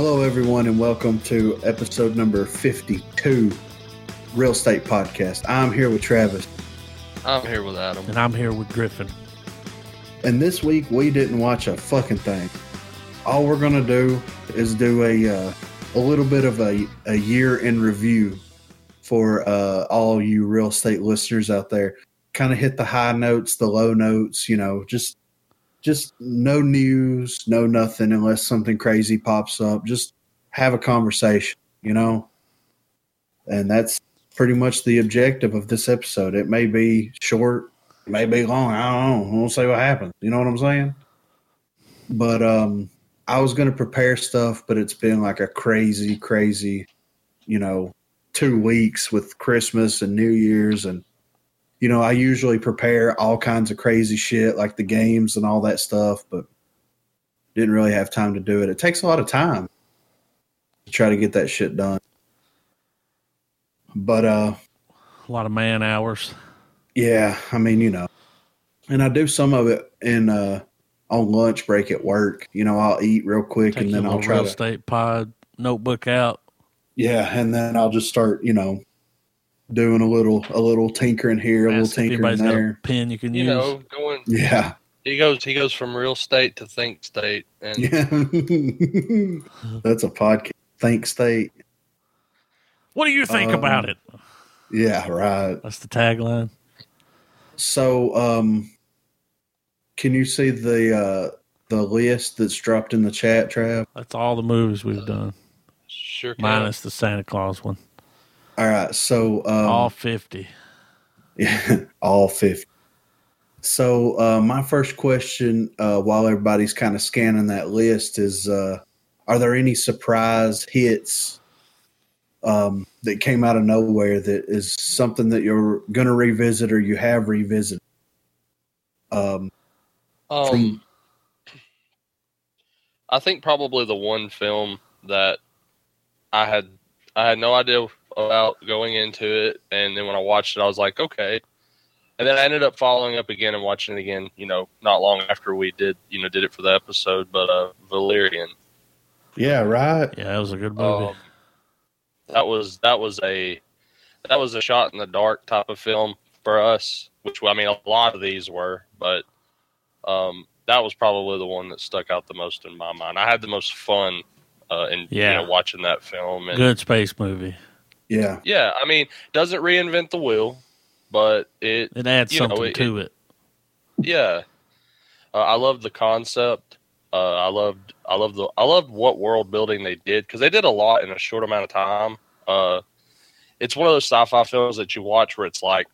Hello, everyone, and welcome to episode number 52 Real Estate Podcast. I'm here with Travis, I'm here with Adam. And I'm here with Griffin. and this week we didn't watch a fucking thing. All we're going to do is do a, uh, a little bit of a, a year in review for uh, all you real estate listeners out there. Kind of hit the high notes, the low notes, you know, just just no news, no nothing unless something crazy pops up. Just have a conversation, you know? And that's pretty much the objective of this episode. It may be short, it may be long. I don't know. We'll see what happens. You know what I'm saying? But um I was gonna prepare stuff, but it's been like a crazy, crazy, you know, two weeks with Christmas and New Year's and you know, I usually prepare all kinds of crazy shit like the games and all that stuff, but didn't really have time to do it. It takes a lot of time to try to get that shit done. But uh A lot of man hours. yeah, I mean, you know. And I do some of it in uh on lunch break at work. You know, I'll eat real quick Take and then I'll try real to estate pod notebook out. Yeah, and then I'll just start, you know, doing a little a little tinkering here, a little tinkering anybody's got there. a pen you can You use. know, going Yeah. he goes he goes from real state to think state, and Yeah. That's a podcast. Think state. What do you think Um, about it? Yeah, right. That's the tagline. So, um, can you see the uh, the list that's dropped in the chat, Trav? That's all the movies we've done, sure can. minus the Santa Claus one. All right. So, um, all 50. Yeah, all 50. So, uh, my first question uh, while everybody's kind of scanning that list is uh, Are there any surprise hits um, that came out of nowhere that is something that you're going to revisit or you have revisited? Um, Um, from- I think probably the one film that I had I had no idea about going into it, and then when I watched it, I was like, okay. And then I ended up following up again and watching it again. You know, not long after we did you know did it for the episode, but uh, Valerian. yeah, right. Yeah, that was a good movie. Um, that was that was a that was a shot in the dark type of film for us, which I mean a lot of these were, but um, that was probably the one that stuck out the most in my mind. I had the most fun uh, in Yeah. you know, watching that film, and good space movie. Yeah. yeah, I mean doesn't reinvent the wheel, but it It adds You know, something it- to it. yeah, uh, I loved the concept. Uh, I loved, I loved the, I loved what world building they did because they did a lot in a short amount of time. Uh, it's one of those sci-fi films that you watch where it's like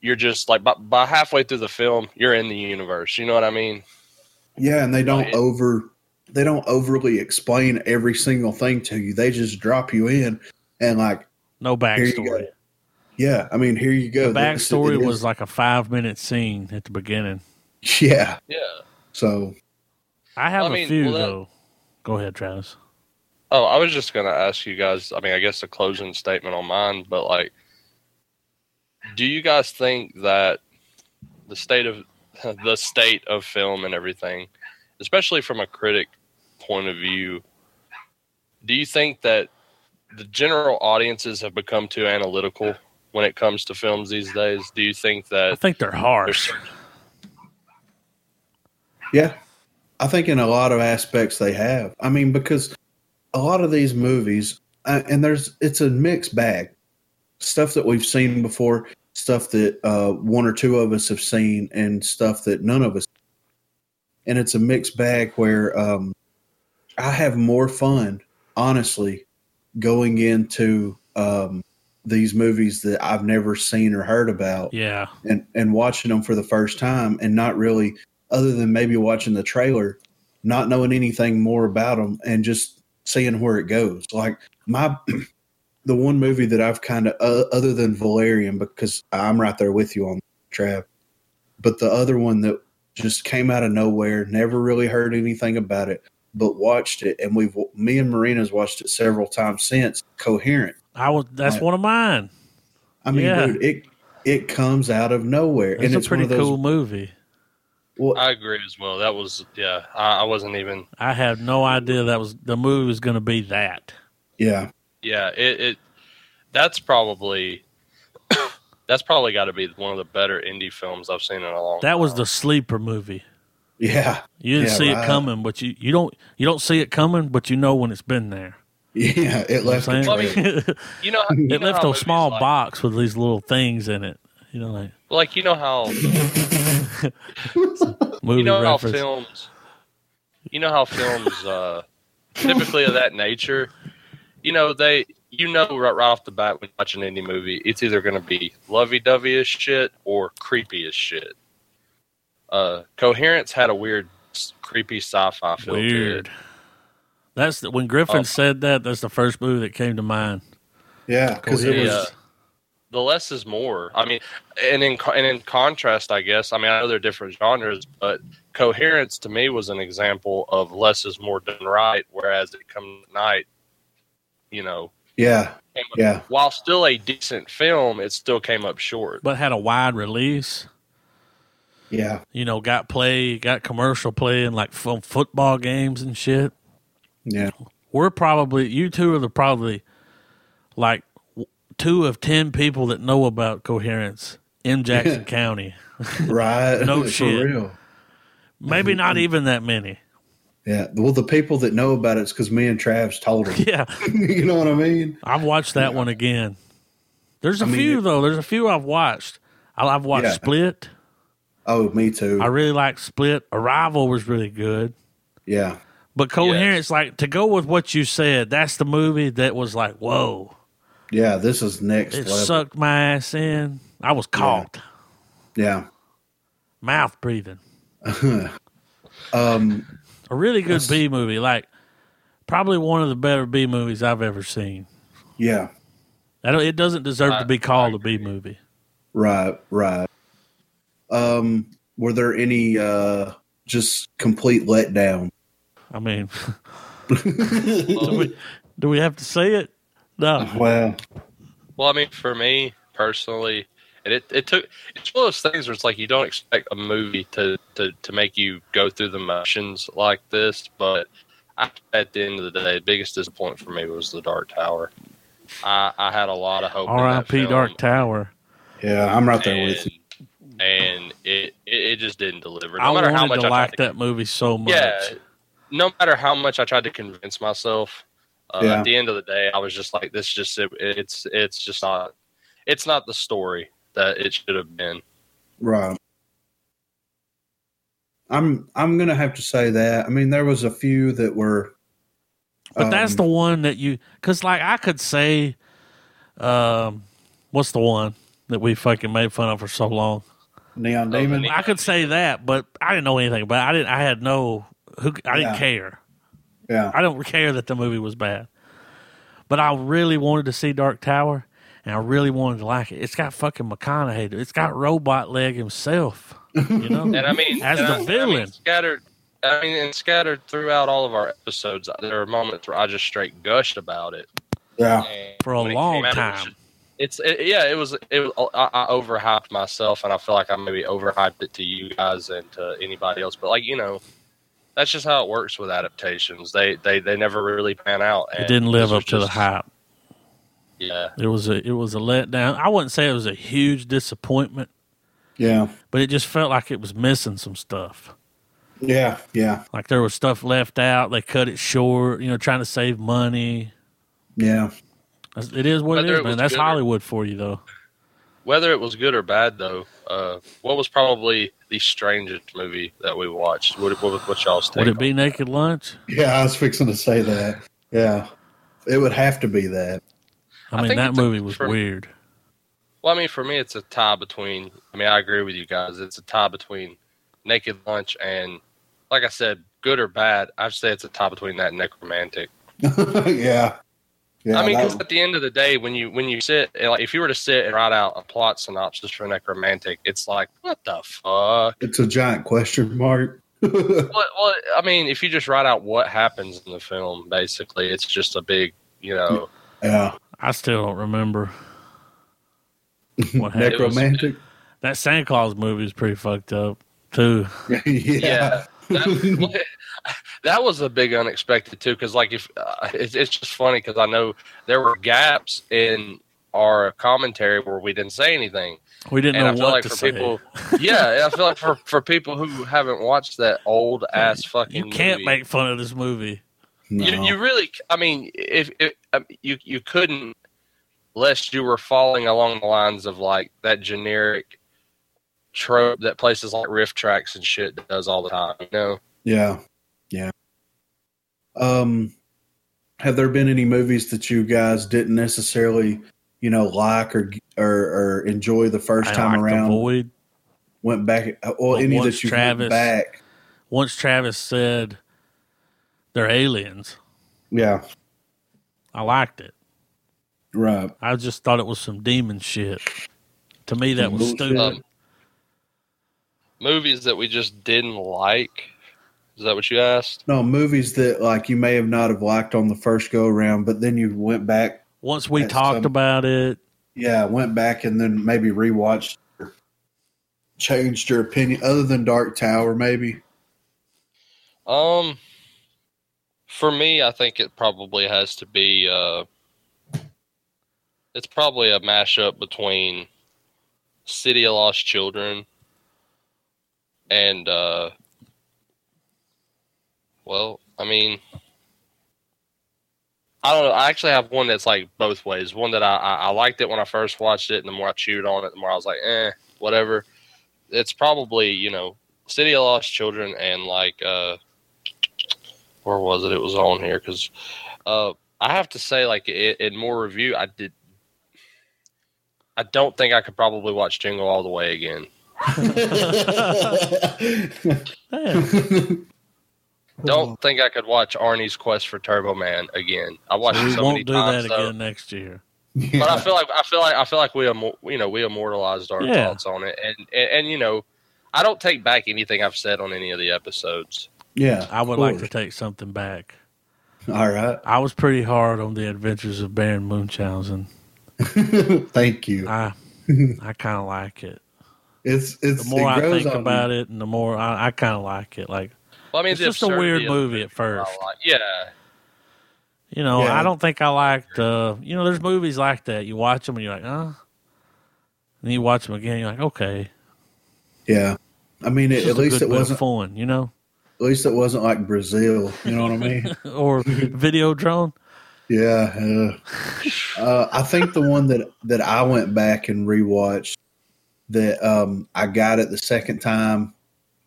you're just like by, by halfway through the film, you're in the universe. You know what I mean? Yeah, and they don't Right. over they don't overly explain every single thing to you. They just drop you in and like, No here you backstory. Yeah, I mean, here you go. The This- backstory it is- was like a five minute scene at the beginning. yeah. Yeah. So I have I a mean, few well, that- though. Go ahead, Travis. Oh, I was just gonna ask you guys. I mean, I guess a closing statement on mine, but like, do you guys think that the state of the state of film and everything, especially from a critic point of view, do you think that the general audiences have become too analytical when it comes to films these days? Do you think that? I think they're harsh. yeah, I think in a lot of aspects they have. I mean, because a lot of these movies, uh, and there's it's a mixed bag. Stuff that we've seen before, stuff that uh, one or two of us have seen, and stuff that none of us. And it's a mixed bag where um, I have more fun, honestly, going into um, these movies that I've never seen or heard about Yeah. and and watching them for the first time and not really other than maybe watching the trailer not knowing anything more about them and just seeing where it goes like my the one movie that i've kind of uh, other than valerian because i'm right there with you on trap but the other one that just came out of nowhere never really heard anything about it but watched it and we've me and marina's watched it several times since coherent I was that's Right. one of mine. i mean Yeah. dude it it comes out of nowhere It's and a it's one pretty of those cool movie. Well, I agree as well. That was yeah. I, I wasn't even I had no idea that was the movie was going to be that. yeah, yeah. It, it that's probably that's probably got to be one of the better indie films I've seen in a long. Time. That was the sleeper movie. Yeah, You didn't Yeah, see right. it coming, but you, you don't you don't see it coming, but you know when it's been there. yeah. It You know left what a I'm Well, I saying? trail. it you know you know left how a small like, box with these little things in it. You know, like like you know how movie you know reference. how films you know how films uh typically of that nature you know they you know right, right off the bat when you watch an indie movie it's either going to be lovey-dovey as shit or creepy as shit uh coherence had a weird creepy sci-fi feel to. Weird. That's the, when Griffin Oh. said that. That's the first movie that came to mind. yeah, because it was. Yeah. the less is more. I mean, and in and in contrast, I guess. I mean, I know they're different genres, but coherence to me was an example of less is more done right. Whereas it comes at night, you know, Yeah, came up- yeah, while still a decent film, it still came up short. But had a wide release. Yeah, You know, got play, got commercial play in like fo- football games and shit. yeah, We're probably you two are the probably like two of ten people that know about coherence in Jackson County. right. No For shit. real. Maybe not mm-hmm. even that many. Yeah. Well, the people that know about it's because me and Travis told them. Yeah, you know what I mean? I've watched that one again. There's a I mean, few it- though. There's a few I've watched. I've watched Yeah. Split. Oh, me too. I really like Split. Arrival was really good. yeah, But Coherence, like to go with what you said, that's the movie that was like, whoa, yeah. This is next it level. sucked my ass in. I was caught, Yeah. mouth breathing. Um. A really good B movie, like probably one of the better B movies I've ever seen. Yeah. I don't, it doesn't deserve I- to be called a B movie. Right. Right. Um. Were there any uh just complete letdown? I mean, do we, do we have to say it? No. Well. Well, I mean, for me personally, and it, it took it's one of those things where it's like you don't expect a movie to, to, to make you go through the motions like this, but I, at the end of the day, the biggest disappointment for me was the Dark Tower. I, I had a lot of hope. in that R.I.P. Dark Tower. Yeah, I'm right there and, with you. And it, it, it just didn't deliver. No I matter how much to I tried like that movie so much. yeah, no matter how much I tried to convince myself, uh, Yeah. at the end of the day, I was just like, "This just it, it's it's just not it's not the story that it should have been." Right. I'm I'm gonna have to say that. I mean, there was a few that were. But that's um, the one that you, because like I could say, um, what's the one that we fucking made fun of for so long? Neon Oh, demon. I could say that, but I didn't know anything about. it. I didn't. I had no. Who I didn't Yeah. care. Yeah, I don't care that the movie was bad, but I really wanted to see Dark Tower, and I really wanted to like it. It's got fucking McConaughey. It's got Robot Leg himself. You know, And I mean, As the I- I mean, villain. scattered. I mean, and scattered throughout all of our episodes, there are moments where I just straight gushed about it. yeah, And For a long time. out, it was time. just- It's it, yeah, it was it was I, I overhyped myself, and I feel like I maybe overhyped it to you guys and to anybody else. But like you know, that's just how it works with adaptations. They they they never really pan out. it didn't live up was to the hype. Yeah, It was a it was a letdown. I wouldn't say it was a huge disappointment, yeah, but it just felt like it was missing some stuff. yeah, yeah, Like there was stuff left out. They cut it short. You know, trying to save money. yeah. That's- It is what Whether it is, it man. was That's good or- Hollywood for you, though. whether it was good or bad though, uh, what was probably the strangest movie that we watched? What what, what y'all's take? Would it on be Naked Lunch? Yeah, I was fixing to say that. Yeah, it would have to be that. I I mean, think that it's a- movie was for- weird. Well, I mean, for me, it's a tie between. I mean, I agree with you guys. It's a tie between Naked Lunch and, like I said, good or bad. I'd say it's a tie between that and Necromantic. yeah, yeah. I mean, because at the end of the day, when you when you sit, eh, like, if you were to sit and write out a plot synopsis for Necromantic, it's like, what the fuck? it's a giant question mark. well, well, I mean, if you just write out what happens in the film, basically, it's just a big, you know. yeah, I still don't remember what happened. necromantic. That Santa Claus movie is pretty fucked up. too. yeah. Yeah. That, that was a big unexpected too, because like if uh, it's, it's just funny because I know there were gaps in our commentary where we didn't say anything, We didn't and I know feel what like to for say. people, yeah, I feel like for for people who haven't watched that old ass fucking, you can't movie, make fun of this movie. No. You, you really, I mean, if, if um, you you couldn't, lest you were falling along the lines of like that generic trope that places like RiffTrax and shit does all the time. You know, Yeah, yeah. Um, have there been any movies that you guys didn't necessarily, you know, like or or, or enjoy the first I time like The around? Void. Went back, well, But any once that you Travis- went back? Once Travis said they're aliens, Yeah, I liked it. right. I just thought it was some demon shit. To me, that was Bullshit. stupid. Um, movies that we just didn't like. Is that what you asked? No movies that like you may have not have liked on the first go around, but then you went back. Once we talked some- about it, Yeah, went back and then maybe rewatched, or changed your opinion. Other than Dark Tower, maybe. Um, for me, I think it probably has to be. Uh, it's probably a mashup between City of Lost Children and, uh, well, I mean, I don't know. I actually have one that's like both ways. One that I, I, I liked it when I first watched it, and the more I chewed on it, the more I was like, eh, whatever. It's probably you know City of Lost Children and like uh, where was it? It was on here because uh, I have to say, like it, in more review, I did. I don't think I could probably watch Jingle all the way again. yeah, Don't hmm. think I could watch Arnie's Quest for Turbo Man again. I watched it we so many won't do times, that though. again next year. but I feel like I feel like I feel like we immor- you know we immortalized our Yeah. thoughts on it, and, and and you know I don't take back anything I've said on any of the episodes. yeah, I would of like to take something back. All right. I was pretty hard on the Adventures of Baron Munchausen. Thank you. I I kind of like it. It's it's The more it I think on about it, and the more I, I kind of like it. Like Well, I mean, It's just a weird movie at first. Like- yeah, you know, Yeah. I don't think I liked. Uh, you know, there's movies like that. You watch them and you're like, huh. And you watch them again, you're like, okay. Yeah, I mean, This it, is at least it wasn't. fun, you know, At least it wasn't like Brazil. You know what I mean? or Videodrome. Yeah. Uh, uh, I think the one that that I went back and rewatched that um, I got it the second time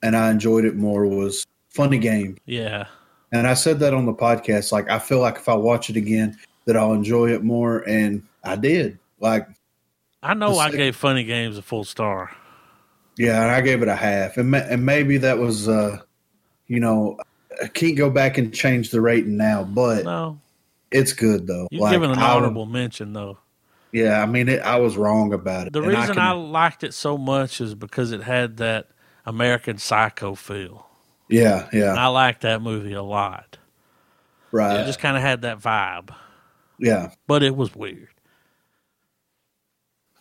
and I enjoyed it more was Funny Game. Yeah, And I said that on the podcast. Like I feel like if I watch it again, that I'll enjoy it more, and I did. Like I know I gave Funny Games a full star. yeah, and I gave it a half, and ma- and maybe that was uh, you know. I can't go back and change the rating now, but No, it's good though. you're Like, giving an I would- honorable mention though. Yeah, I mean, it, I was wrong about it. The and reason I, can- liked it so much is because it had that American Psycho feel. Yeah, And yeah, I liked that movie a lot. Right. It just kind of had that vibe, yeah. but it was weird.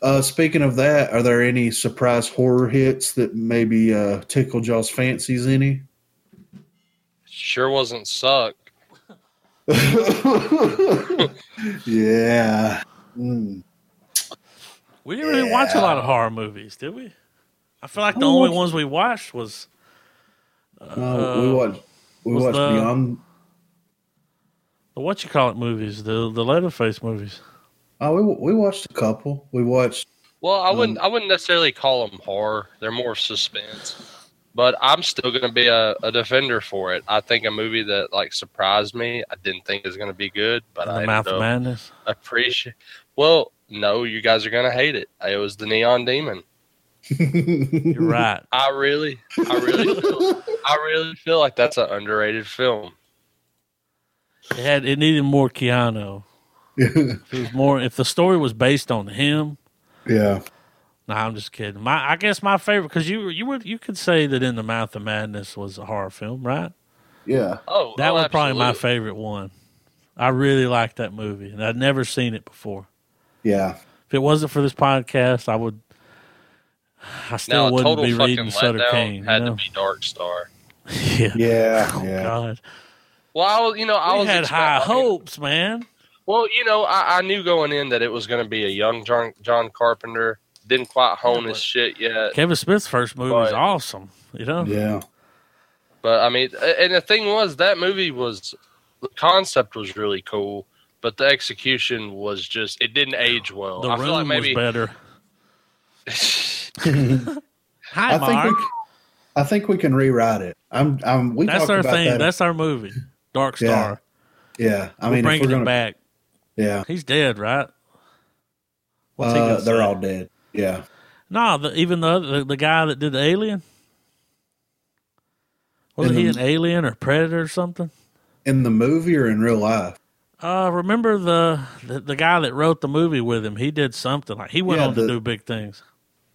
Uh, speaking of that, are there any surprise horror hits that maybe uh, tickled y'all's fancies? Any? sure wasn't suck. yeah. Mm. We didn't really watch a lot of horror movies, did we? I feel like the only ones we watched was No, we Uh, watched. We was watched the- Beyond. the what you call it movies, the the Leatherface movies. Oh, we we watched a couple. We watched. Well, I wouldn't. Um, I wouldn't necessarily call them horror. They're more suspense. But I'm still going to be a, a defender for it. I think a movie that like surprised me. I didn't think it was going to be good, but the I Mouth of Madness. appreciate. Well, no, you guys are going to hate it. It was the Neon Demon. You're right. I really, I really, feel, I really feel like that's an underrated film. It had it needed more Keanu. If it was more, if the story was based on him. yeah. No, I'm just kidding. My, I guess my favorite because you you would you could say that in the Mouth of Madness was a horror film, right? Yeah. Oh, That oh, was probably my favorite one. I really liked that movie, and I'd never seen it before. Yeah. If it wasn't for this podcast, I would I still now a wouldn't total be fucking reading Sutter letdown Cane. You had know? to be Dark Star. yeah. Yeah, Oh yeah. God. Well, I was, you know, I we was had high hopes, man. Well, you know, I, I knew going in that it was going to be a young John, John Carpenter. Didn't quite hone Yeah, his shit yet. Kevin Smith's first movie was awesome. You know. Yeah. But I mean, and the thing was, that movie was the concept was really cool, but the execution was just it didn't age well. The I room feel like maybe was better. Hi, I think Mark. we, I think we can rewrite it. I'm, I'm. We That's our thing. that. That's our movie. Dark Star. yeah. I we're mean, bringing we're him gonna, back. yeah, He's dead, right? What's uh, they're say? all dead. Yeah. No, the, even the, the the guy that did the Alien. Wasn't he the- an alien or predator or something? In the movie or in real life? Uh, remember the, the the guy that wrote the movie with him? He did something like he went Yeah, on to do big things.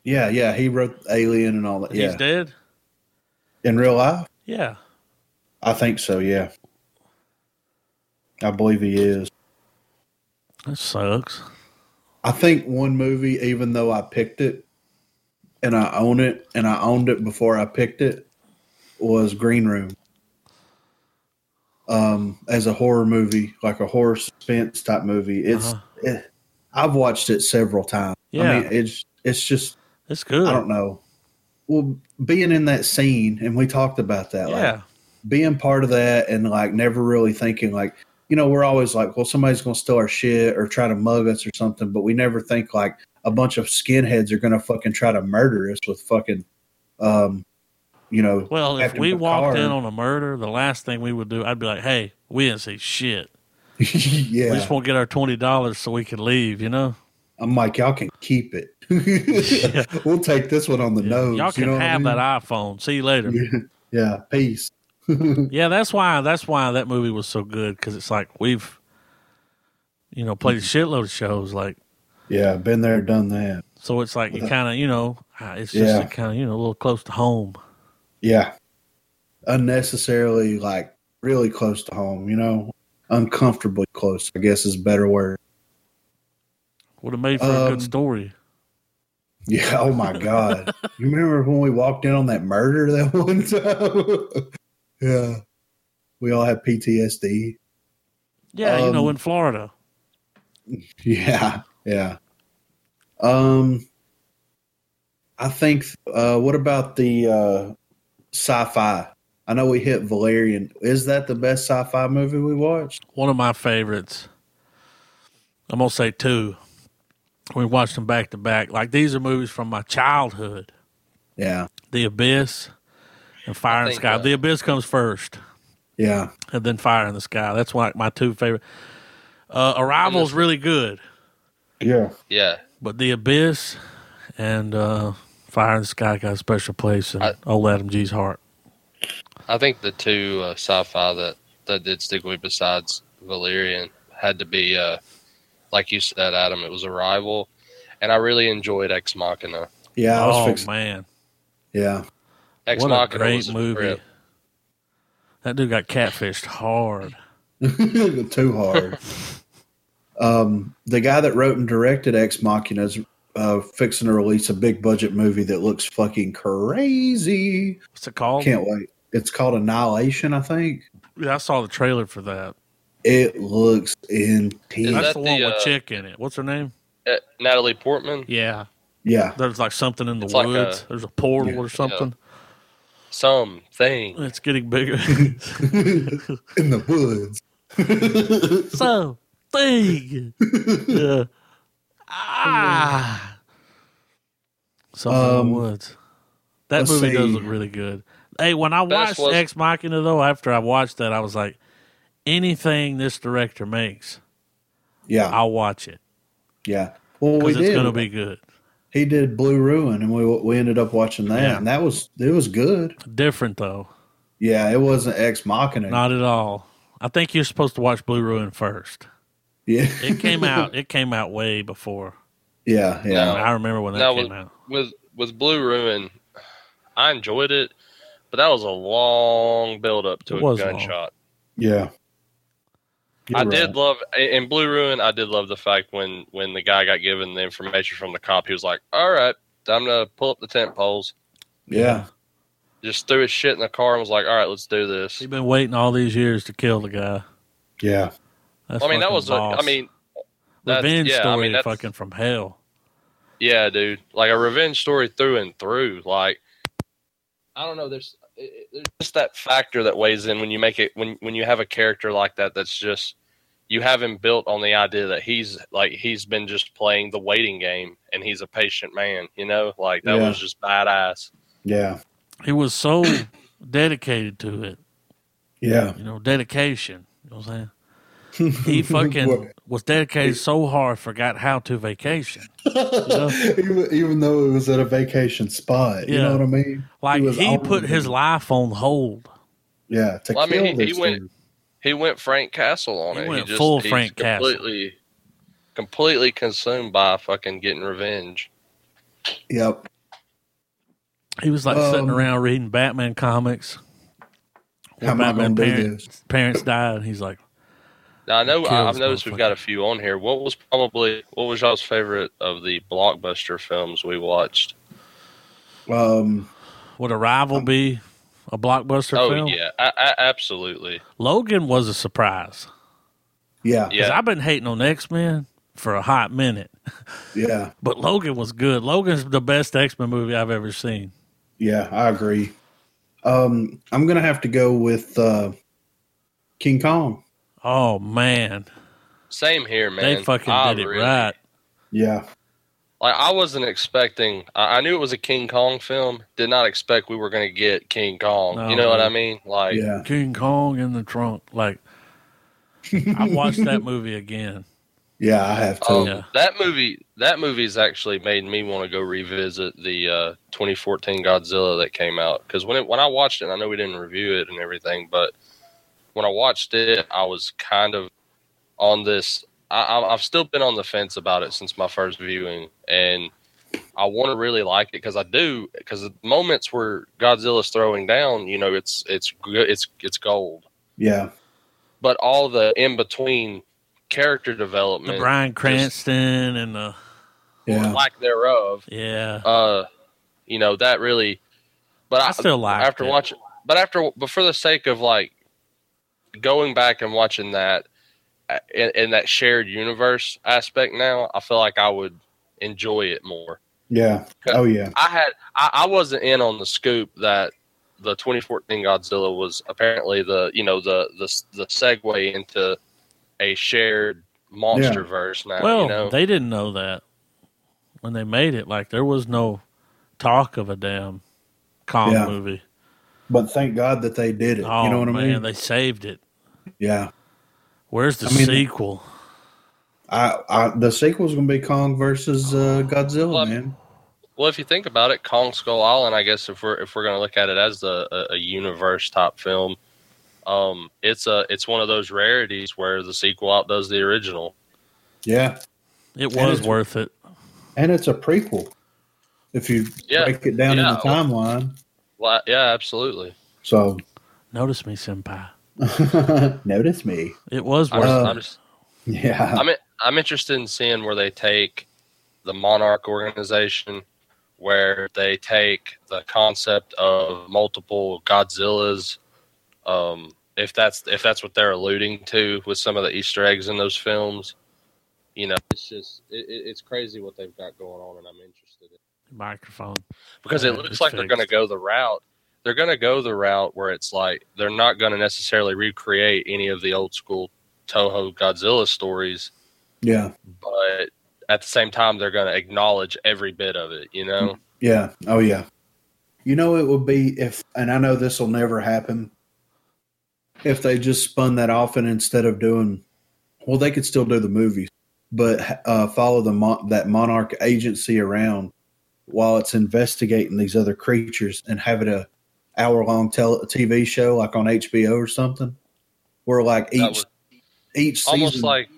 Yeah, yeah. He wrote Alien and all that. Yeah. He's dead. In real life, Yeah, I think so. Yeah. I believe he is. that sucks. I think one movie, even though I picked it and I own it and I owned it before I picked it, was Green Room. Um, as a horror movie, like a horror suspense type movie, it's. Uh-huh. It, I've watched it several times. Yeah. I mean, it's it's just It's good. I don't know. Well, being in that scene, and we talked about that. Like, yeah, being part of that and like never really thinking like you know we're always like well somebody's gonna steal our shit or try to mug us or something but we never think like a bunch of skinheads are gonna fucking try to murder us with fucking um you know Well, if we walked in on a murder, the last thing we would do, I'd be like, "Hey, we didn't see shit. yeah We just want to get our twenty dollars so we can leave." You know, i'm like y'all can keep it we'll take this one on the nose y'all can you know what I have mean? that iPhone. See you later. yeah peace yeah, that's why that's why that movie was so good because it's like we've, you know, played a shitload of shows like. yeah been there done that So it's like you kind of, you know, uh, it's just Yeah. kind of, you know, a little close to home. yeah unnecessarily like really close to home you know uncomfortably close i guess is a better word Would have made for a Um, good story. Yeah. Oh my God. you remember when we walked in on that murder that one time? yeah. We all have PTSD. Yeah, you know, um, in Florida. Yeah. Yeah. Um, I think. Uh, what about the uh, sci-fi? I know we hit Valerian. Is that the best sci-fi movie we watched? One of my favorites. I'm gonna say two. We watched them back to back. Like these are movies from my childhood. Yeah. The Abyss and Fire in the Sky. uh, the Abyss comes first, Yeah. and then Fire in the Sky. That's like my two favorite. Uh, Arrival's really good, Yeah. Yeah, but The Abyss and uh, Fire in the Sky got a special place in I- old Adam G's heart. I think the two uh, sci-fi that that did stick with me besides Valerian had to be, uh, like you said, Adam. It was Arrival, and I really enjoyed Ex Machina. Yeah. I was oh fixing. man, Yeah. Ex what a Machina great was a movie! trip. That dude got catfished hard. Too hard. um, the guy that wrote and directed Ex Machina is uh, fixing to release a big budget movie that looks fucking crazy. What's it called? Can't wait. It's called Annihilation, I think. Yeah, I saw the trailer for that. It looks intense. That's that the one the, with uh, chick in it. What's her name? Uh, Natalie Portman. Yeah, Yeah. there's like something in the It's like woods. a- there's a portal Yeah. or something. Something. It's getting bigger. In the woods. so thing. yeah. Ah. Something in Um, the woods. That let's movie does look really good. Hey, when I Best watched was- Ex Machina though, after I watched that, I was like, anything this director makes, Yeah. I'll watch it Yeah. Well, we because it's did. going to be good. he did Blue Ruin, and we we ended up watching that, Yeah. and that was it was good. Different though, Yeah, it wasn't Ex Machina. not at all. I think you're supposed to watch Blue Ruin first. yeah. It came out. it came out way before. yeah. Yeah. No. I remember when that Now, came out. with with Blue Ruin, I enjoyed it, but that was a long build up to It a was long. gunshot. Yeah. I You're did right. love in Blue Ruin. I did love the fact when when the guy got given the information from the cop, he was like, "All right, time to pull up the tent poles. Yeah. Just threw his shit in the car and was like, all right, let's do this. He's been waiting all these years to kill the guy. Yeah. That's I mean, that was, a, boss. I mean, that's- revenge yeah, I story mean, that's- fucking from hell. Yeah, dude. Like a revenge story through and through. Like I don't know. There's it- it- there's just that factor that weighs in when you make it when when you have a character like that. That's just you have him built on the idea that he's like he's been just playing the waiting game and he's a patient man. You know, like that Yeah. was just badass. Yeah. He was so dedicated to it. Yeah. You know, dedication. You know what I'm saying? He fucking was dedicated so hard, forgot how to vacation. know? even, even though it was at a vacation spot, you know what I mean? Like was he put the- his life on hold. Yeah, to Well, I mean, kill he- he this went- dude. He went Frank Castle on He it. went he just, full he's Frank Castle. completely, completely consumed by fucking getting revenge. Yep. He was like sitting Um, around reading Batman comics. How am I Batman gonna do parents, this? parents died. He's like, Now I know I- I've noticed we've got a few on here. What was probably what was y'all's favorite of the blockbuster films we watched? Um, would Arrival be a blockbuster oh film? yeah, a- a- absolutely. Logan was a surprise. yeah, Because Yeah, I've been hating on X Men for a hot minute, yeah, but Logan was good. Logan's the best X Men movie I've ever seen. yeah. I agree. Um, I'm gonna have to go with uh, King Kong. Oh man, same here, man. they fucking I did it really- right. Yeah, Like I wasn't expecting. I, I knew it was a King Kong film. Did not expect we were going to get King Kong. No, you know what. I mean? Like yeah, King Kong in the trunk. Like I watched that movie again. yeah. I have to. Um, Yeah. That movie, that movie's actually made me want to go revisit the uh, 2014 Godzilla that came out. Because when it, when I watched it, I know we didn't review it and everything, but when I watched it, I was kind of on this. I, I- I've still been on the fence about it since my first viewing, and I want to really like it because I do. Because the moments where Godzilla's throwing down, you know, it's it's good, it's it's gold. yeah, But all the in between character development, The development, Bryan Cranston and the yeah, lack thereof, yeah. uh, you know that really. But I, I still like after it. watching, but after, but for the sake of like going back and watching that uh, in, in that shared universe aspect, now I feel like I would enjoy it more. yeah. Oh yeah, I had, I, I wasn't in on the scoop that the 2014 Godzilla was apparently the, you know, the the the segue into a shared monster verse now. Well, you know, they didn't know that when they made it. Like there was no talk of a damn Kong Yeah. movie. but thank God that they did it. Oh you know what I mean? they saved it. Yeah. Where's the I mean- sequel? I, I the sequel's gonna be Kong versus uh, Godzilla, Well, man. Well, if you think about it, Kong Skull Island, I guess if we're if we're gonna look at it as a, a, a universe top film, um, it's a it's one of those rarities where the sequel outdoes the original. Yeah, It was worth it. and it's a prequel. If you Yeah, break it down yeah. in the timeline, Well, yeah, absolutely. so Notice me, senpai. notice me. It was I'm worth just, Uh, I'm, just, Yeah, I'm I'm interested in seeing where they take the Monarch organization, where they take the concept of multiple Godzillas. Um, if that's if that's what they're alluding to with some of the Easter eggs in those films, you know, it's just it, it- it's crazy what they've got going on, and I'm interested in it. Microphone. because Yeah, it looks it's like they're going to go the route. They're going to go the route where it's like they're not going to necessarily recreate any of the old school Toho Godzilla stories, yeah, but at the same time they're going to acknowledge every bit of it. You know, yeah. Oh yeah. You know, it would be if, and I know this will never happen. If they just spun that off and instead of doing, well, they could still do the movies, but uh, follow the mon- that monarch agency around while it's investigating these other creatures and have it a hour long tele- TV show like on HBO or something, where like each was each season, almost like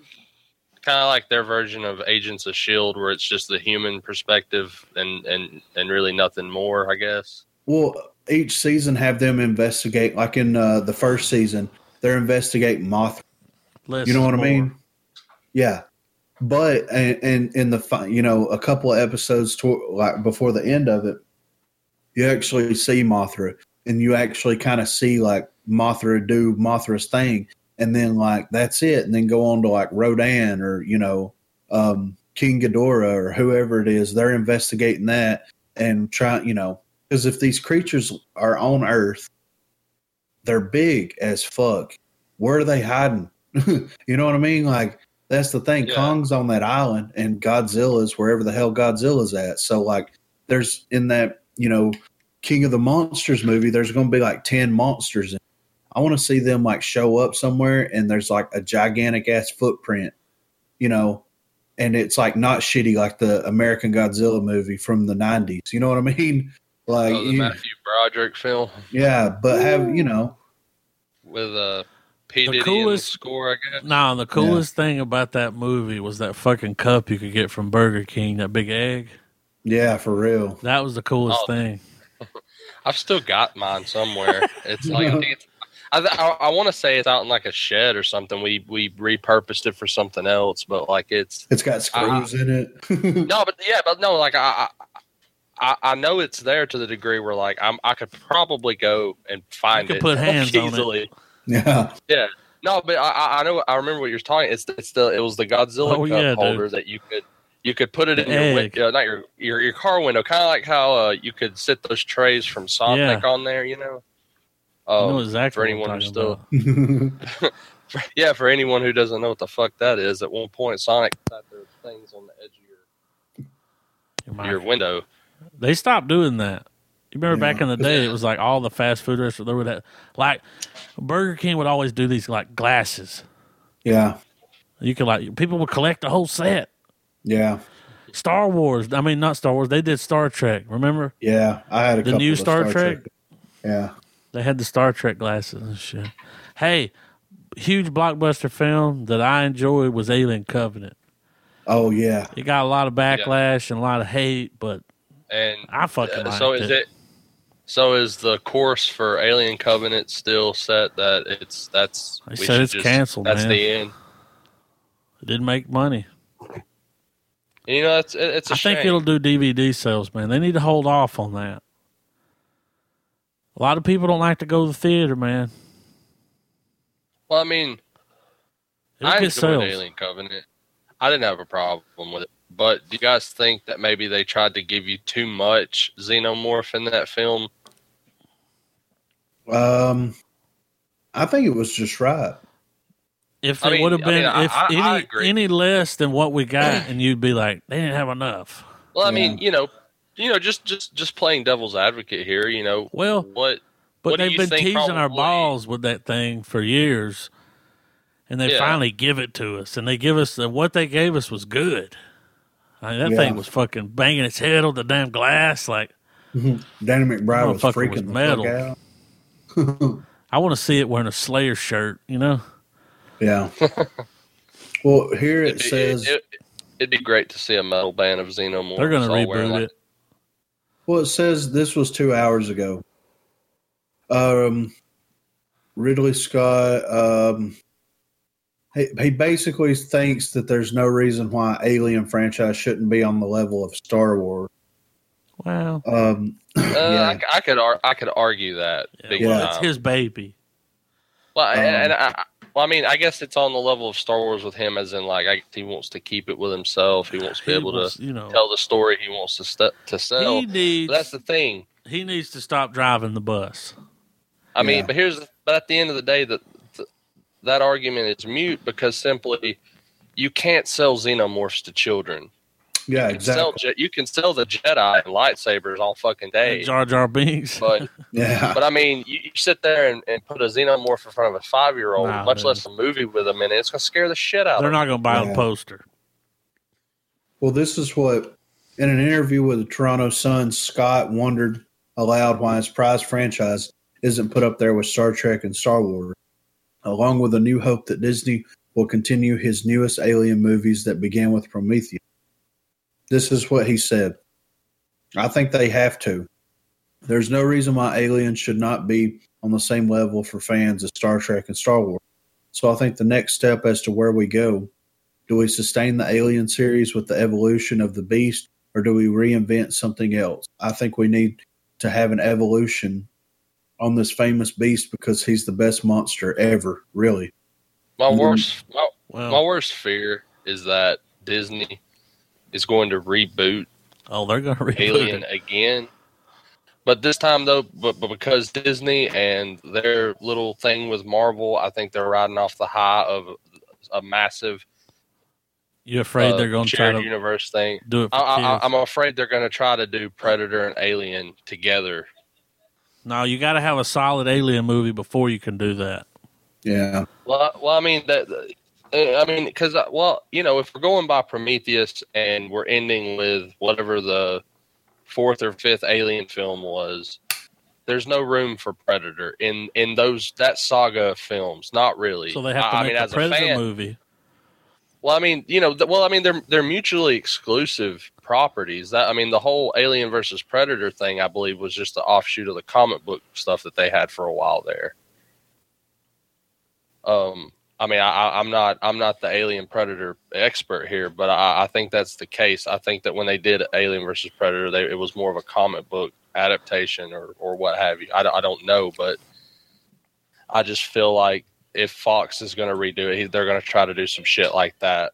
kind of like their version of Agents of Shield, where it's just the human perspective and and and really nothing more. I guess. Well, each season have them investigate. Like in uh, the first season, they're investigating Moth. Less You know is what I mean? Yeah. but and, and in the you know a couple of episodes to, like before the end of it, you actually see Mothra, and you actually kind of see like Mothra do Mothra's thing, and then like that's it, and then go on to like Rodan or you know um, King Ghidorah or whoever it is. They're investigating that and trying, you know, because if these creatures are on Earth, they're big as fuck. Where are they hiding? you know what I mean? Like that's the thing. Yeah. Kong's on that island, and Godzilla's wherever the hell Godzilla's at. So like, there's in that you know King of the Monsters movie, there's going to be like ten monsters. In. I want to see them like show up somewhere, and there's like a gigantic ass footprint, you know, and it's like not shitty like the American Godzilla movie from the '90s. You know what I mean? Like, Oh, the you- Matthew Broderick film yeah, but have you know? with uh, The Diddy coolest- and score, I guess. No, the coolest thing about that movie was that fucking cup you could get from Burger King, that big egg. Yeah, for real. That was the coolest Oh. thing. I've still got mine somewhere. It's like I, it's, I, I, I want to say it's out in like a shed or something. We we repurposed it for something else, but like it's It's got screws in it. no, but yeah, but no, like I, I I I know it's there to the degree where like I'm I could probably go and find you could it put hands on it. easily. yeah, No, but I- I I know I remember what you're talking. It's it's the it was the Godzilla Oh, cup yeah, dude. holder that you could you could put it in The your window, not your your your car window, kind of like how uh, you could sit those trays from Sonic on there. You know. I know Um, exactly for anyone I'm who's still about. yeah, for anyone who doesn't know what the fuck that is, at one point Sonic had their things on the edge of Your your, your window. They stopped doing that. You remember Yeah. back in the day, it was like all the fast food restaurants. There would have, like Burger King would always do these like glasses. yeah, You could like people would collect the whole set. Yeah, Star Wars. I mean, not Star Wars. They did Star Trek. Remember? yeah. I had a The couple new of Star Trek? Yeah, They had the Star Trek glasses and shit. Hey, huge blockbuster film that I enjoyed was Alien Covenant. oh yeah, It got a lot of backlash and a lot of hate, but And I fucking uh, liked so it. is it. So is the course for Alien Covenant still set that it's that's They we said should it's canceled, That's man. the end. It didn't make money. And, you know, it's it's a I think it'll do DVD sales, man. They need to hold off on that. A lot of people don't like to go to the theater, man. well, I mean, It'll I get enjoyed sales. Alien Covenant. I didn't have a problem with it. But do you guys think that maybe they tried to give you too much xenomorph in that film? um, I think it was just right. If I it mean- would have I been mean, if I- any I any less than what we got, and you'd be like, they didn't have enough. Well, I Yeah. mean, you know, you know, just just just playing devil's advocate here. You know, Well, what? but What they've been think teasing our balls with that thing for years, and they Yeah. finally give it to us, and they give us and what they gave us was good. I mean, that Yeah. thing was fucking banging its head on the damn glass. Like Danny McBride was freaking was the metal. fuck out. I want to see it wearing a Slayer shirt. You know, Yeah. well, here it It'd be, says. it, would be great to see a metal band of xenomorphs. they're going to all wearing reboot like- it. Well, it says this was two hours ago. Um, Ridley Scott. Um, he he basically thinks that there's no reason why Alien franchise shouldn't be on the level of Star Wars. Wow, Um, Uh, yeah, I, c- I could ar- I could argue that big well, it's his baby. Well, and, Um, and I, I- well, I mean, I guess it's on the level of Star Wars with him, as in like I, he wants to keep it with himself. He wants to be He able was, to you know, tell the story he wants to st- to sell. he needs that's the thing. he needs to stop driving the bus. I mean, Yeah. but here's but at the end of the day, that that argument is mute because simply you can't sell xenomorphs to children. Yeah, You can sell exactly. Je- you can sell the Jedi and lightsabers all fucking day, Jar Jar Binks. but Yeah, but I mean, you, you sit there and, and put a xenomorph in front of a five year old, Nah, much dude. less a movie with them in it. It's gonna scare the shit out of them. They're not going to buy Yeah. the poster. Well, this is what, in an interview with the Toronto Sun, Scott wondered aloud why his prize franchise isn't put up there with Star Trek and Star Wars, along with a new hope that Disney will continue his newest alien movies that began with Prometheus. This is what he said I think they have to. There's no reason why Alien should not be on the same level for fans as Star Trek and Star Wars. So I think the next step as to where we go Do we sustain the Alien series with the evolution of the beast, or do we reinvent something else? I think we need to have an evolution on this famous beast because he's the best monster ever, really. My Mhm. worst, my, Well, my worst fear is that Disney is going to reboot oh, they're going to reboot Alien it. again. But this time though, but, but because Disney and their little thing with Marvel, I think they're riding off the high of a massive You afraid uh, they're going to try to universe thing. do it for I, I, kids? I'm afraid they're going to try to do Predator and Alien together. no, you got to have a solid Alien movie before you can do that. Yeah. Well, I- well, I mean that. Uh, I mean, because well, you know, if we're going by Prometheus and we're ending with whatever the fourth or fifth Alien film was, there's no room for Predator in in those that saga of films. Not really. So they have to I, I make mean, a as a Predator fan, movie. well, I mean, you know, well, I mean, they're they're mutually exclusive properties. That I mean, the whole Alien versus Predator thing, I believe, was just the offshoot of the comic book stuff that they had for a while there. Um, I mean, I, I'm not I'm not the Alien Predator expert here, but I, I think that's the case. I think that when they did Alien versus Predator, they, it was more of a comic book adaptation or or what have you. I, I don't know, but I just feel like if Fox is going to redo it, he- they're going to try to do some shit like that.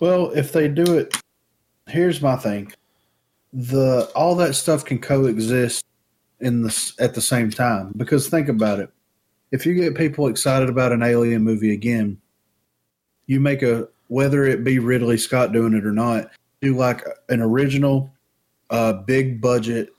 Well, if they do it, here's my thing: the all that stuff can coexist in the at the same time. Because think about it: if you get people excited about an alien movie again, you make a whether it be Ridley Scott doing it or not, do like an original, uh, big budget,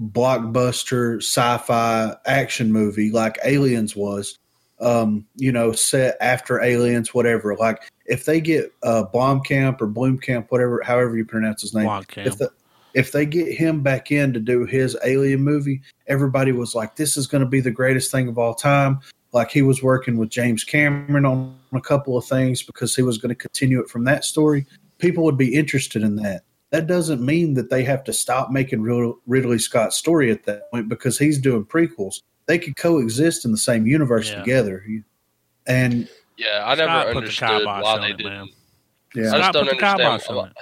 blockbuster sci-fi action movie like Aliens was. Um, you know, set after Aliens, whatever. Like if they get uh, Blomkamp or Bloomkamp, whatever, however you pronounce his name, Blomkamp. if the if they get him back in to do his Alien movie, everybody was like, "This is going to be the greatest thing of all time." Like he was working with James Cameron on a couple of things because he was going to continue it from that story. People would be interested in that. That doesn't mean that they have to stop making Ridley Scott's story at that point because he's doing prequels. They could coexist in the same universe Yeah. together. And Yeah, I never put the understood kibosh why on they it, did. man. yeah, I just Scott don't put understand kibosh on why- it.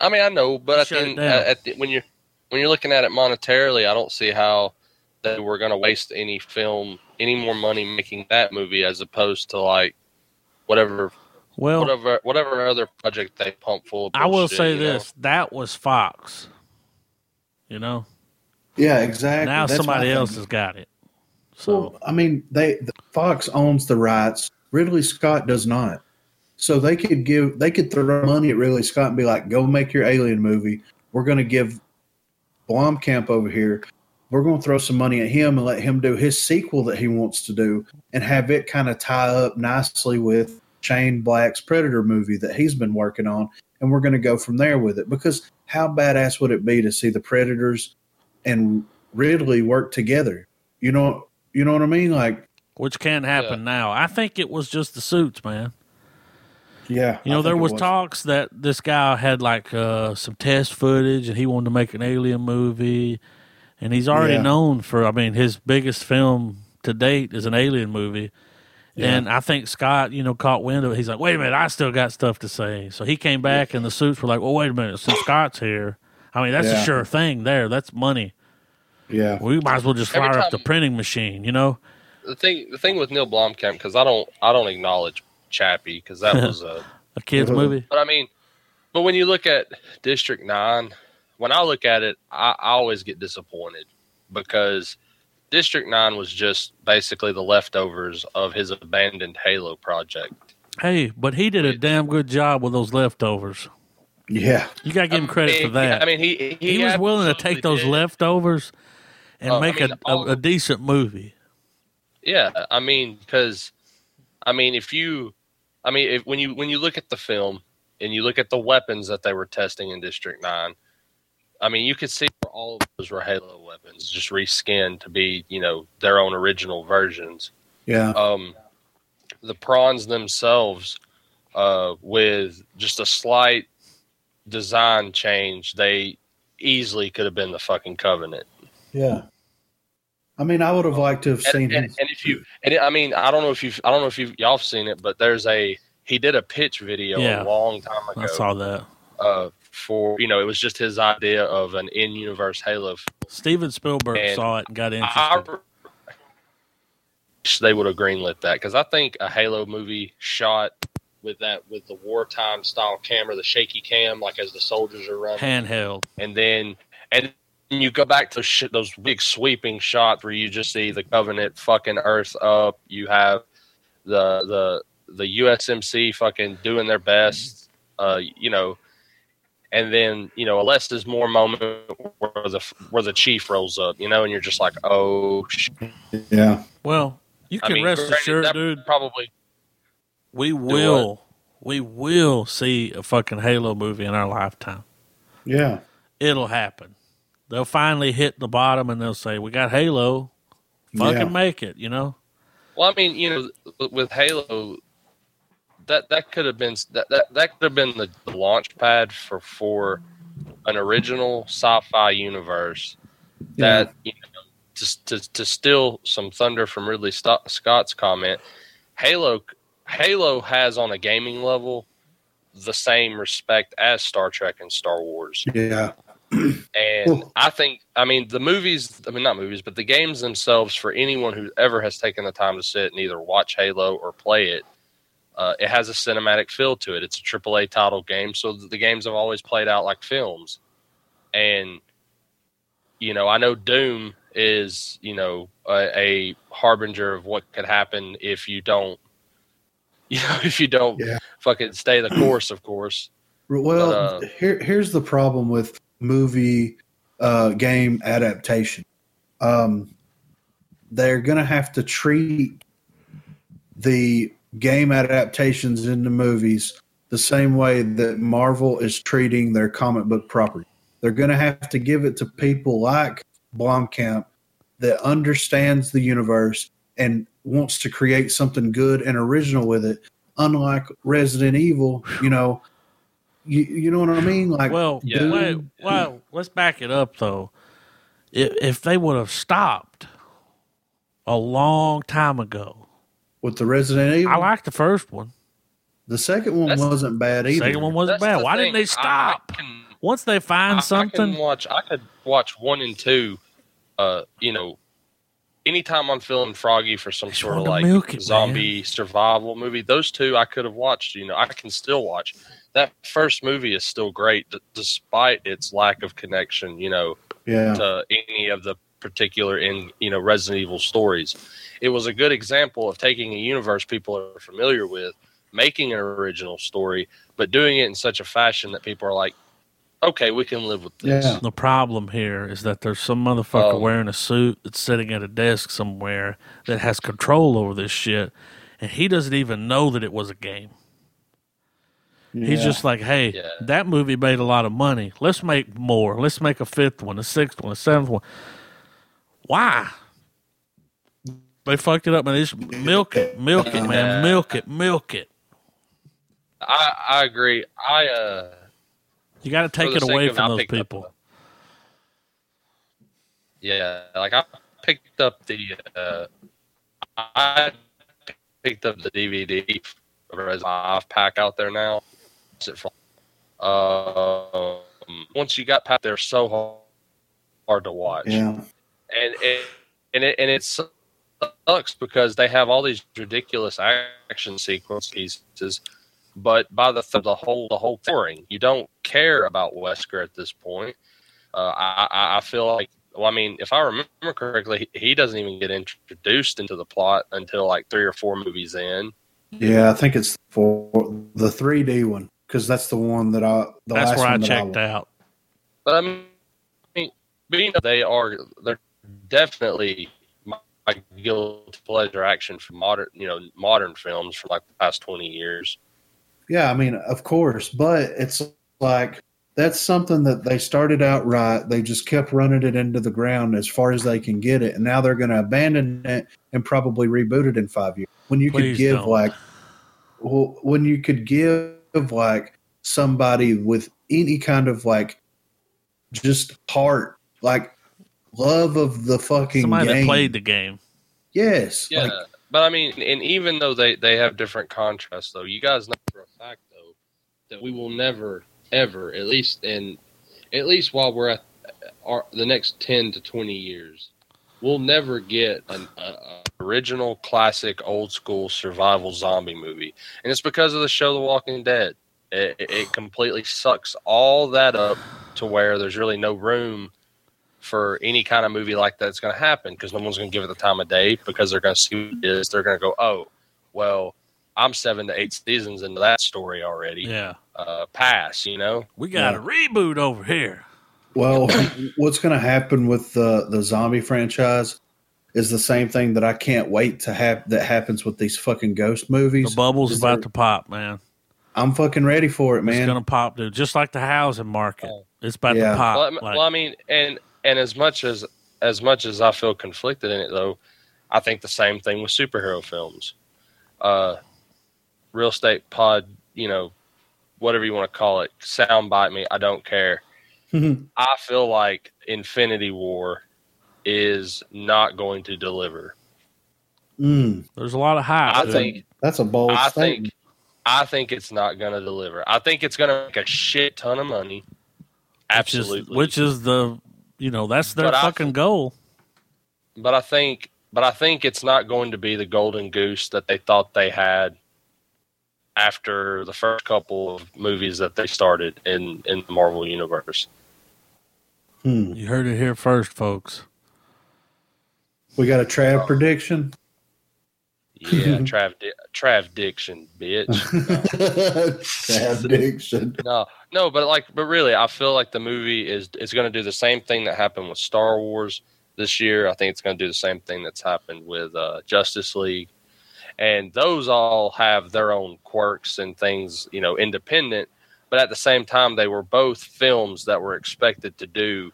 I mean, I know, but at Shut the, end, uh, at the, when you're when you're looking at it monetarily, I don't see how they were going to waste any film, any more money making that movie as opposed to like whatever, Well, whatever, whatever other project they pump full. Of I will bullshit, say you know? this: that was Fox. You know, yeah, exactly. now That's somebody else has got it. So Well, I mean, they the, Fox owns the rights. Ridley Scott does not. So they could give they could throw money at Ridley Scott and be like, "Go make your Alien movie. We're going to give Blomkamp over here. We're going to throw some money at him and let him do his sequel that he wants to do, and have it kind of tie up nicely with Shane Black's Predator movie that he's been working on, and we're going to go from there with it. Because how badass would it be to see the Predators and Ridley work together? You know, you know what I mean? Like, which can't happen now. I think it was just the suits, man. Yeah, You know, there think it was, talks that this guy had like uh, some test footage, and he wanted to make an alien movie, and he's already Yeah. known for. I mean, his biggest film to date is an alien movie, Yeah. and I think Scott, you know, caught wind of it. He's like, "Wait a minute, I still got stuff to say." So he came back, and the suits were like, "Well, wait a minute, since Scott's here, I mean, that's a sure thing. There, that's money. Yeah, We might as well just Every fire up the printing machine, you know." the thing, the thing with Neil Blomkamp, because I don't, I don't acknowledge Chappie because that was a A kids movie. But I mean, but when you look at District Nine, when I look at it, I, I always get disappointed because District Nine was just basically the leftovers of his abandoned Halo project. Hey, but he did a damn good job with those leftovers. yeah, You got to give him credit I for mean, that. I mean, he he, he, was willing to take those did. leftovers and Uh, I make mean, a, all- a, a decent movie. Yeah, I mean, because I mean, if you, I mean, if when you when you look at the film and you look at the weapons that they were testing in District Nine, I mean, you could see all of those were Halo weapons, just reskinned to be, you know, their own original versions. yeah, Um, the prawns themselves, uh, with just a slight design change, they easily could have been the fucking Covenant. yeah. I mean, I would have liked to have and, seen and, him. and if you and I mean I don't know if you I don't know if you y'all have seen it, but there's a he did a pitch video Yeah. a long time ago I saw that. uh, for you know it was just his idea of an in-universe Halo. Steven Spielberg And saw it and got I interested. wish they would have greenlit that because I think a Halo movie shot with that with the wartime style camera, the shaky cam, like as the soldiers are running, Handheld. and then and you go back to sh- those big sweeping shots where you just see the Covenant fucking Earth up. You have the the the USMC fucking doing their best, uh, you know, and then you know a less is more moment where the where the chief rolls up, you know, and you're just like, oh, shit. Yeah. Well, you I can mean, rest granted, assured, that dude. Probably, We will, we will see a fucking Halo movie in our lifetime. Yeah. It'll happen. They'll finally hit the bottom and they'll say, "We got Halo. Fucking Yeah. make it." You know. well, I mean, you know, with- with Halo, that that could have been that that, that could have been the, the launch pad for for an original sci-fi universe that you know to, to to steal some thunder from Ridley Scott's comment, Halo Halo has on a gaming level the same respect as Star Trek and Star Wars. Yeah. And I think, I mean, the movies, I mean, not movies, but the games themselves, for anyone who ever has taken the time to sit and either watch Halo or play it, uh, it has a cinematic feel to it. It's a AAA title game, so the games have always played out like films. And, you know, I know Doom is, you know, a, a harbinger of what could happen if you don't, you know, if you don't Yeah. fucking stay the course, of course. Well, But, uh, here here's the problem with movie uh, game adaptation. Um, they're going to have to treat the game adaptations into movies the same way that Marvel is treating their comic book property. They're going to have to give it to people like Blomkamp that understands the universe and wants to create something good and original with it. Unlike Resident Evil, you know, you, you know what I mean? Like, Well, Yeah. Wait, well, let's back it up though. If, if they would have stopped a long time ago, with the Resident Evil, I like the first one. the second one That's- wasn't bad The either. second one wasn't That's bad. the Why thing. didn't they I- I stop? can- Once they find I something, can watch. I could watch one and two. Uh, you know, anytime I'm feeling froggy for some sort of like it, zombie survival movie, those two I could have watched. You know, I can still watch. That first movie is still great, d- despite its lack of connection. You know, yeah, to any of the particular in you know Resident Evil stories. It was a good example of taking a universe people are familiar with, making an original story, but doing it in such a fashion that people are like, okay, we can live with this. Yeah. the problem here is that there's some motherfucker Um, wearing a suit that's sitting at a desk somewhere that has control over this shit, and he doesn't even know that it was a game. He's Yeah. just like, hey, Yeah. that movie made a lot of money. Let's make more. Let's make a fifth one, a sixth one, a seventh one. Why? They fucked it up, man. Just milk it, milk it, man, milk it, milk it. I, I agree. I uh You got to take it away from those picked up people. the- yeah, like I picked up the uh I picked up the DVD of Resident Five pack out there now. It from- Um, once you got past, they're so hard, hard to watch. yeah, and it, and it and it sucks because they have all these ridiculous action sequence pieces, but by the th- the whole the whole touring, you don't care about Wesker at this point. Uh, I, I I feel like well, I mean, if I remember correctly, he he doesn't even get introduced into the plot until like three or four movies in. yeah. I think it's for the 3D one because that's the one that I. The That's last where I that checked I, out. But I mean, but, you they are they're definitely my guilty pleasure action for modern you know modern films for like the past twenty years. Yeah, I mean, of course, but it's like that's something that they started out right. They just kept running it into the ground as far as they can get it, and now they're going to abandon it and probably reboot it in five years. When you Please could give don't. like, well, when you could give like somebody with any kind of like, just heart, like love of the fucking Somebody game. that played the game. yes, Yeah, like But I mean, and even though they they have different contrasts, though, you guys know for a fact though that we will never ever, at least in, at least while we're at uh, our, the next ten to twenty years, we'll never get an a, a original classic old school survival zombie movie, and it's because of the show The Walking Dead. It, it- it completely sucks all that up to where there's really no room for any kind of movie like that's going to happen because no one's going to give it the time of day because they're going to see what it is. They're going to go, oh, well, I'm seven to eight seasons into that story already. Yeah. Uh, pass, you know? We got Yeah. a reboot over here. Well, what's going to happen with the the zombie franchise is the same thing that I can't wait to have that happens with these fucking ghost movies. The bubble's Is about there- to pop, man. I'm fucking ready for it, man. It's gonna pop, dude. Just like the housing market. Oh. It's about Yeah. to pop. well, I mean- like- well, I mean, and and as much as as much as I feel conflicted in it, though, I think the same thing with superhero films. Uh, real estate pod, you know, whatever you want to call it, sound bite me. I don't care. I feel like Infinity War is not going to deliver. Mm, There's a lot of hype. I dude. think that's a bold I statement. think I think it's not going to deliver. I think it's going to make a shit ton of money. which is, Absolutely. which is the you know that's their But I- fucking goal. but I think but I think it's not going to be the golden goose that they thought they had after the first couple of movies that they started in in the Marvel universe. Hmm. You heard it here first, folks. We got a Trav prediction. Yeah, Trav Di- Trav Diction, bitch. Trav prediction. No, no, but like, but really, I feel like the movie is is going to do the same thing that happened with Star Wars this year. I think it's going to do the same thing that's happened with uh, Justice League, and those all have their own quirks and things, you know, independent. But at the same time, they were both films that were expected to do,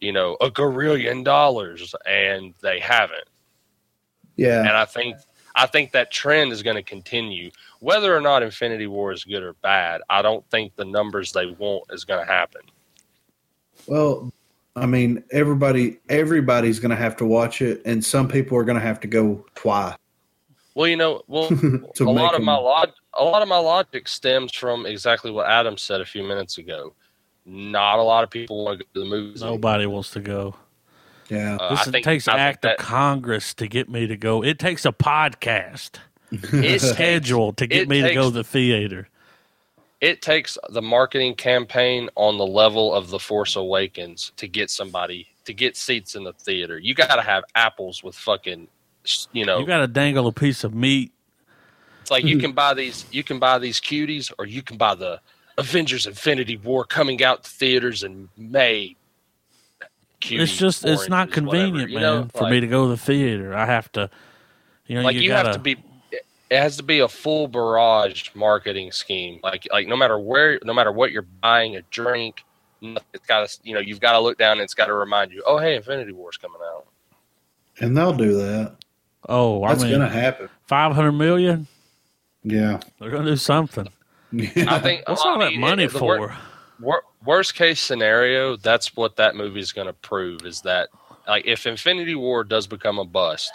you know, a gorillion dollars, and they haven't. Yeah. And I think I think that trend is going to continue. Whether or not Infinity War is good or bad, I don't think the numbers they want is going to happen. Well, I mean, everybody everybody's going to have to watch it, and some people are going to have to go twice. Well, you know, well, a lot of my log, a lot of my logic stems from exactly what Adam said a few minutes ago. Not a lot of people want to go to the movies. Nobody wants to go. Yeah. Uh, This I think, takes I an act that of Congress to get me to go. It takes a podcast it schedule to get it me to go to the theater. it takes the marketing campaign on the level of the Force Awakens to get somebody to get seats in the theater. You got to have apples with fucking, you know, You got to dangle a piece of meat. It's like you can buy these you can buy these cuties or you can buy the Avengers Infinity War coming out to theaters in May. Cutie it's just it's not oranges, whatever, convenient, you man, know? for like, me to go to the theater. I have to, you know, like you, you, gotta, have to be it has to be a full barrage marketing scheme. Like like no matter where no matter what you're buying, a drink, it's got to you know, you've got to look down and it's got to remind you, "Oh, hey, Infinity War's coming out." And they'll do that. Oh, I That's mean, going to happen. five hundred million. Yeah. They're gonna do something. I think What's all that money the wor- for? wor- worst case scenario, that's what that movie is going to prove is that like if Infinity War does become a bust,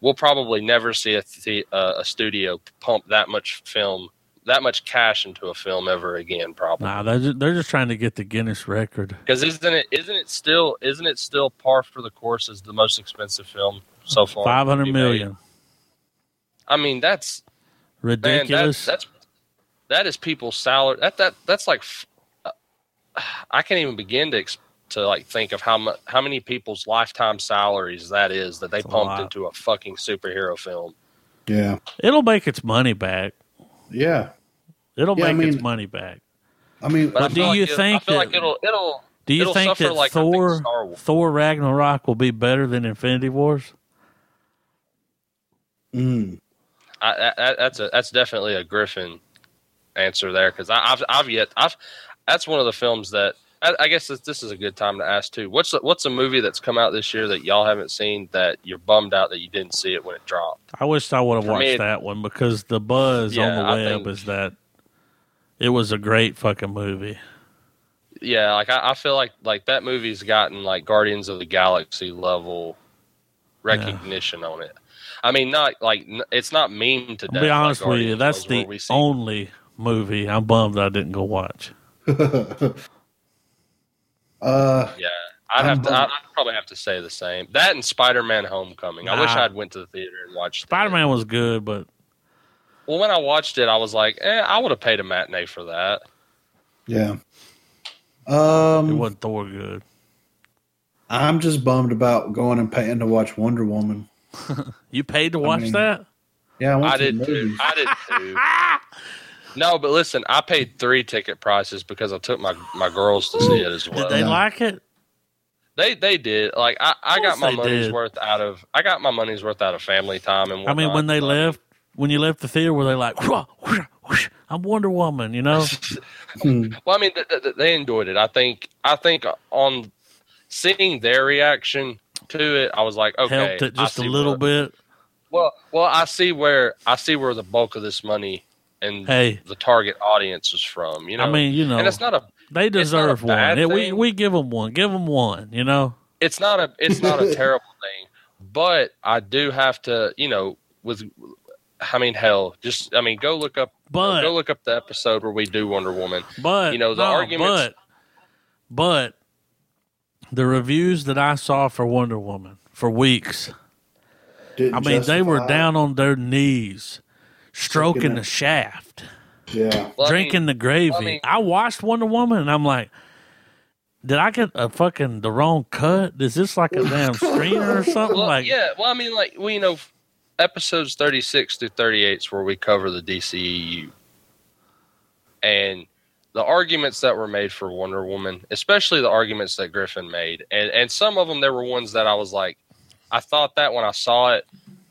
we'll probably never see a the, uh, a studio pump that much film, that much cash into a film ever again. Probably Nah, they're just, they're just trying to get the Guinness record. because isn't it isn't it still isn't it still par for the course as the most expensive film so far? Five hundred be made? I mean that's man, that, Ridiculous. that's that is people's salary. That that that's like uh, I can't even begin to ex- to like think of how much how many people's lifetime salaries that is that they That's pumped lot. into a fucking superhero film. Yeah. It'll make its money back. Yeah. It'll Yeah, I make its money back. I mean, But I do like you it- think I feel that- like it'll it'll Do you It'll think that like, I think, Thor Thor Ragnarok will be better than Infinity Wars? mm, I, I, that's a that's definitely a Griffin answer there because I've I've yet I've that's one of the films that I, I guess this, this is a good time to ask too. What's the, what's a movie that's come out this year that y'all haven't seen that you're bummed out that you didn't see it when it dropped? I wished I would have watched me, that one because the buzz on the web think- is that it was a great fucking movie. Yeah, like I, I feel like like that movie's gotten like Guardians of the Galaxy level recognition on it. I mean, not like n- it's not meme to I'll be like honest with you, that's the only movie I'm bummed I didn't go watch. uh, Yeah, I'd have to. I'd I'd probably have to say the same. That and Spider-Man: Homecoming. I wish I'd went to the theater and watched. Spider Man was good, but Well, when I watched it, I was like, eh, I would have paid a matinee for that. yeah. it Um, wasn't Thor good. I'm just bummed about going and paying to watch Wonder Woman. You paid to watch mean, that? Yeah, I went I to the did too. I did too. No, but listen, I paid three ticket prices because I took my my girls to see it as well. Did they like it? They they did. Like I, I got my money's did. worth out of I got my money's worth out of family time and I mean, when they left, when you left the theater, were they like, "Whoa, whoosh, whoosh, I'm Wonder Woman, you know? Hmm. Well, I mean, th- th- they enjoyed it. I think. I think on seeing their reaction to it, I was like, okay, Helped it just a little where- bit. Well, well, I see where I see where the bulk of this money and Hey, the target audience is from. You know, I mean, you know, and it's not a they deserve one. bad we we give them one. Give them one. You know, it's not a it's not a terrible thing, but I do have to, you know, with. I mean, hell, just I mean, go look up, but go look up the episode where we do Wonder Woman. but you know, the no, arguments- But but the reviews that I saw for Wonder Woman for weeks, Didn't I mean, they were down on their knees, stroking Stroking the shaft. Yeah, Well, I drinking mean, the gravy. I mean- I watched Wonder Woman and I'm like, did I get a fucking the wrong cut? Is this like a damn screener or something? well, like, yeah. Well, I mean, like we know, episodes thirty six through thirty eight is where we cover the DCEU, and the arguments that were made for Wonder Woman, especially the arguments that Griffin made, and and some of them there were ones that I was like, I thought that when I saw it,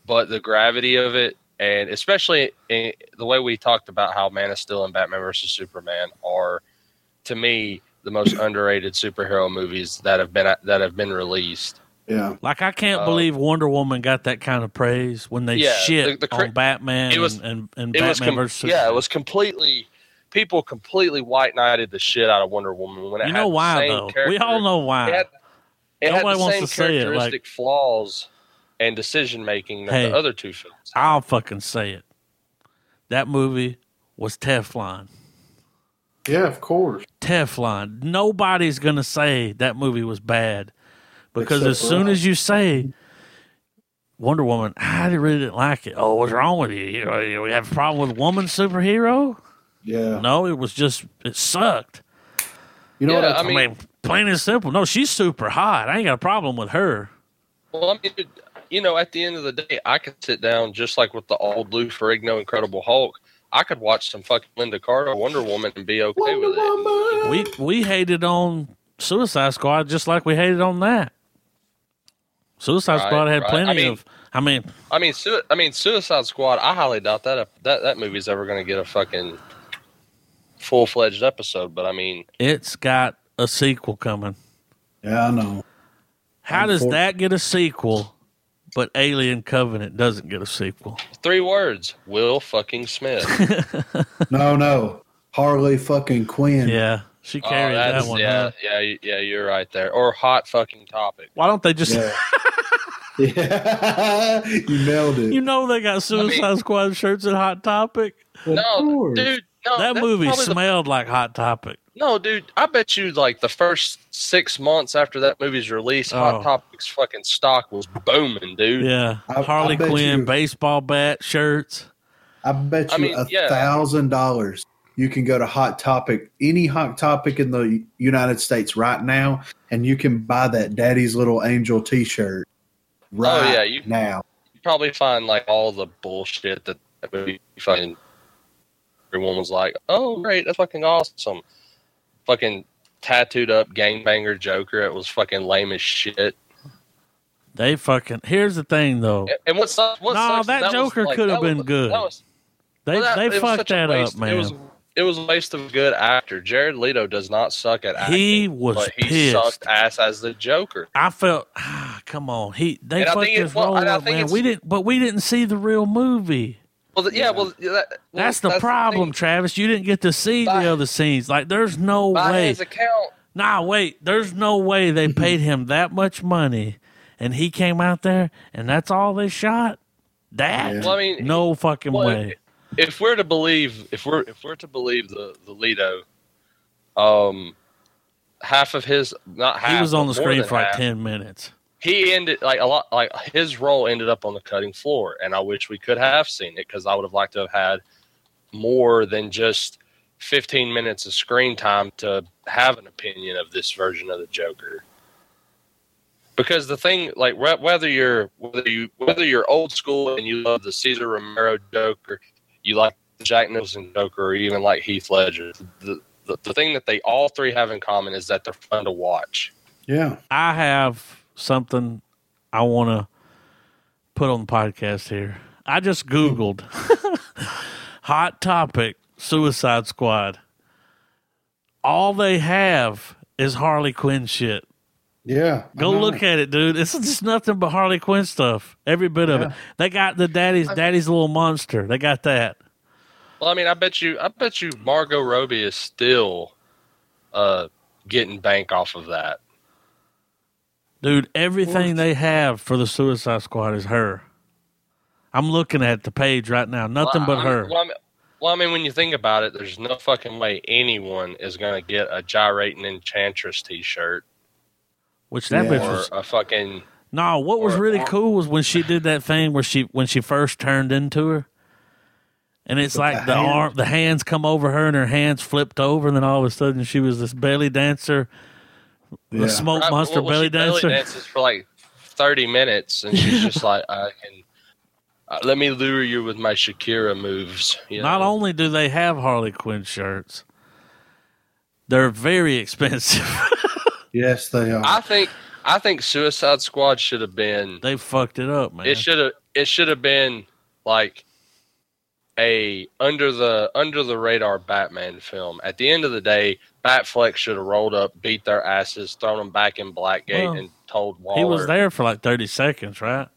but the gravity of it, and especially in the way we talked about how Man of Steel and Batman versus Superman are, to me, the most underrated superhero movies that have been that have been released. yeah. like I can't Uh, believe Wonder Woman got that kind of praise when they Yeah, shit the- the cra- on Batman it was- and, and, and it was Batman com- versus yeah, it was completely people completely white knighted the shit out of Wonder Woman when it You had know the why same though? We all know why. It had, it had the wants same to say it, like- characteristic flaws and decision making that Hey. the other two films. I'll fucking say it. That movie was Teflon. Yeah, of course. Teflon. Nobody's gonna say that movie was bad because Except as soon us. as you say Wonder Woman, I really didn't like it. Oh, what's wrong with you? You know, you have a problem with woman superhero? Yeah. No, it was just it sucked. You know Yeah, what? I, I I mean- mean, plain and simple. No, she's super hot. I ain't got a problem with her. Well, I mean, you know, at the end of the day, I could sit down just like with the old Lou Ferrigno Incredible Hulk. I could watch some fucking Lynda Carter Wonder Woman and be okay Wonder with it. Woman. We we hated on Suicide Squad just like we hated on that. Suicide Right, Squad had right. plenty I mean- of. I mean, I mean, su- I mean, Suicide Squad. I highly doubt that that that movie's ever going to get a fucking full fledged episode. But I mean, it's got a sequel coming. yeah, I know. How does that get a sequel, but Alien Covenant doesn't get a sequel? three words: Will fucking Smith. No, no. Harley fucking Quinn. Yeah, she Oh, carried that one. yeah, huh? yeah, yeah. You're right there. Or hot fucking topic. Why don't they just? Yeah. yeah. you nailed it. You know they got Suicide Squad shirts at Hot Topic. Of no, course. dude. No, that movie probably the- smelled like Hot Topic. no, dude. I bet you like the first six months after that movie's release, Oh. Hot Topic's fucking stock was booming, dude. Yeah, I- Harley I Quinn you- baseball bat shirts. I bet you I mean, a thousand dollars you can go to Hot Topic, any Hot Topic in the United States right now, and you can buy that Daddy's Little Angel T-shirt. Right Oh, yeah, you- now. You probably find like all the bullshit that that movie fucking everyone was like, "Oh, great, that's fucking awesome." Fucking tattooed up gangbanger Joker. It was fucking lame as shit. They fucking. Here's the thing, though. And- And what sucks? What No, sucks is that Joker like, could have that was- been good. that was- They well, that- they fucked that waste. up, man. It was it was a waste of a good actor. Jared Leto does not suck at acting. He was but he pissed. sucked ass as the Joker. I felt, ah, come on, he they And fucked his well, role up, man. We didn't, but we didn't see the real movie. Well, th- yeah, well, that, well, That's the problem, thing. Travis. You didn't get to see By- the other scenes. Like, there's no By way. his account, Nah, wait. There's no way they paid him that much money and he came out there and that's all they shot. That Yeah. Well, I mean, no fucking well, way. if we're to believe if we're if we're to believe the the Leto, um, half of his not half He was on the screen than for like half, ten minutes. He ended like a lot like his role ended up on the cutting floor, and I wish we could have seen it because I would have liked to have had more than just fifteen minutes of screen time to have an opinion of this version of the Joker. Because the thing, like whe- whether you're whether you whether you're old school and you love the Cesar Romero Joker, you like the Jack Nicholson Joker, or even like Heath Ledger, the, the the thing that they all three have in common is that they're fun to watch. Yeah. I have something I want to put on the podcast here. I just Googled hot topic Suicide Squad. All they have is Harley Quinn shit. Yeah. Go look at it, dude. It's just nothing but Harley Quinn stuff. Every bit of it. They got the daddy's daddy's little monster. They got that. Well, I mean, I bet you, I bet you, Margot Robbie is still uh, getting bank off of that. Dude, everything they have for the Suicide Squad is her. I'm looking at the page right now. Nothing but Well, I- her. Well I, mean, well, I mean, when you think about it, there's no fucking way anyone is going to get a gyrating enchantress T-shirt Which that Yeah. bitch or was a fucking. No, what was really or- cool was when she did that thing where she when she first turned into her. And it's With like the the hand? arm the hands come over her and her hands flipped over and then all of a sudden she was this belly dancer. The Yeah. smoke Right, monster well, belly she dancer. dances for like 30 minutes, and she's just like, I can. Uh, let me lure you with my Shakira moves. You Not know? only do they have Harley Quinn shirts, they're very expensive. Yes, they are. I think I think Suicide Squad should have been they fucked it up, man. It should have. It should have been like a under the under the radar Batman film. At the end of the day, Batfleck should have rolled up, beat their asses, thrown them back in Blackgate, Well, and told Waller. he was there for like 30 seconds, right?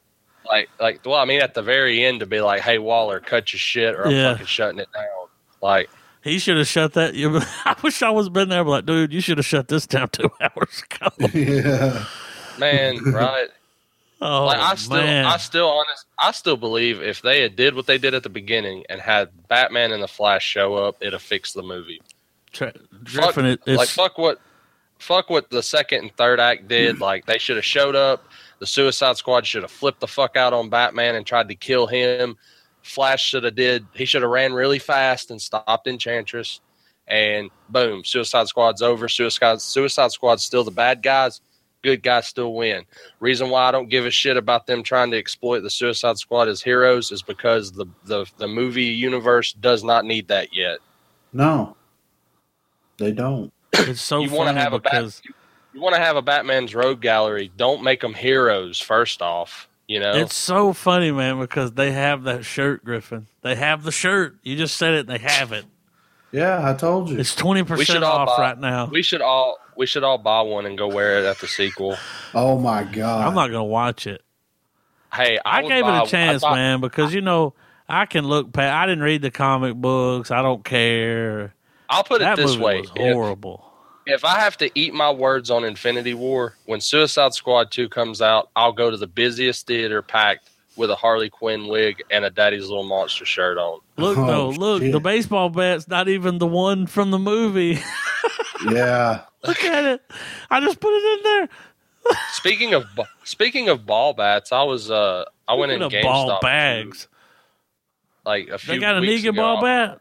Like, like, well, I mean, at the very end to be like, "Hey, Waller, cut your shit, or I'm Yeah. fucking shutting it down." Like, He should have shut that. I wish I was been there, but like, dude, you should have shut this down two hours ago. yeah. man, right? Oh like, I still, man, I still, honest, I still believe if they had did what they did at the beginning and had Batman and the Flash show up, it'd have fixed the movie. Tra- fuck, Driffin, it, it's, like fuck what fuck what the second and third act did. Like they should have showed up the suicide squad should have flipped the fuck out on batman and tried to kill him. Flash should have did he should have ran really fast and stopped enchantress. And boom suicide squad's over. Suicide suicide squad's still the bad guys good guys still win reason why i don't give a shit about them trying to exploit the suicide squad as heroes is because the the, the movie universe does not need that yet No, they don't. it's so you want funny to have a because bat, you want to have a Batman's rogue gallery. Don't make them heroes first off. You know, it's so funny, man, because they have that shirt, Griffin. They have the shirt. You just said it. They have it. Yeah, I told you. It's twenty percent off buy- right now. we should all we should all buy one and go wear it at the sequel. oh my god. I'm not gonna watch it. Hey, I, I, gave buy- it a chance, buy- man, because you know I can look past. I didn't read the comic books. I don't care. I'll put it this movie way: was if, horrible. if I have to eat my words on Infinity War, when Suicide Squad two comes out, I'll go to the busiest theater packed with a Harley Quinn wig and a Daddy's Little Monster shirt on. Look Oh, though, look, shit. the baseball bat's not even the one from the movie. yeah. look at it. I just put it in there. Speaking of speaking of ball bats, I was uh I went in Speaking of GameStop ball bags. like a few. They got a weeks Negan ago. ball bat.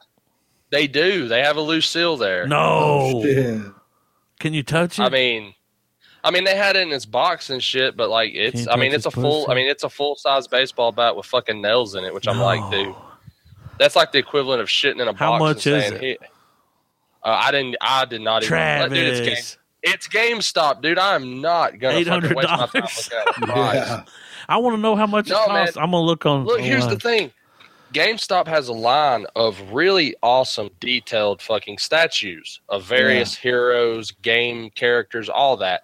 They do. They have a Lucille there. No, Oh, can you touch it? I mean, I mean they had it in its box and shit, but like it's. Can't I mean touch it's a his full. pussy? I mean it's a full size baseball bat with fucking nails in it, which I'm like, dude, that's like the equivalent of shitting in a box. How box. much and is saying, it? "Hey," Uh, I didn't. I did not even. Travis, Dude, it's, game, it's GameStop, dude. I'm not gonna fucking waste my time $800. looking at a price. Yeah. I want to know how much No, it costs. I'm gonna look on. Look, here's the online. thing. GameStop has a line of really awesome, detailed fucking statues of various heroes, game characters, all that.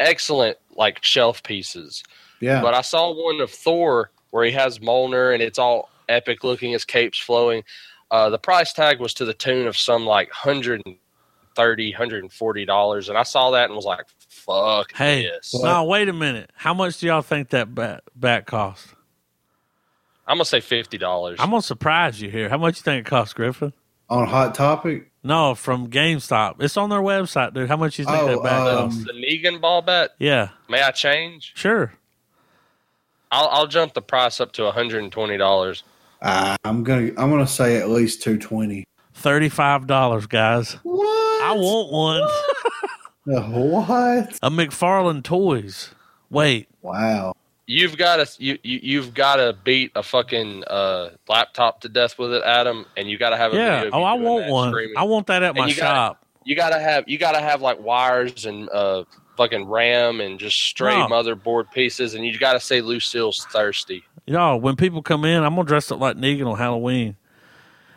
Excellent, like shelf pieces. Yeah. But I saw one of Thor where he has Mjolnir and it's all epic looking, his cape's flowing. Uh, the price tag was to the tune of some like hundred and 130 140 dollars and i saw that and was like fuck Hey, this What? no, wait a minute. How much do y'all think that bat, bat cost? i'm gonna say 50 dollars I'm gonna surprise you here. How much you think it costs, Griffin? On Hot Topic, No, from GameStop. It's on their website, dude. How much you think Oh, that bat um, cost? the negan ball bet Yeah, may i change sure. i'll, I'll jump the price up to 120 dollars uh, I'm gonna I'm gonna say at least two twenty. Thirty-five dollars, guys. What? I want one. Uh, what? A McFarlane Toys. Wait, Wow. You've got to you, you you've got to beat a fucking uh, laptop to death with it, Adam, and you got to have a yeah. Oh, you I want one. I want that at my you gotta- shop. you got to have you got to have like wires and uh, fucking RAM and just straight No. motherboard pieces, and you got to say Lucille's thirsty. Y'all, when people come in, I'm gonna dress up like Negan on Halloween.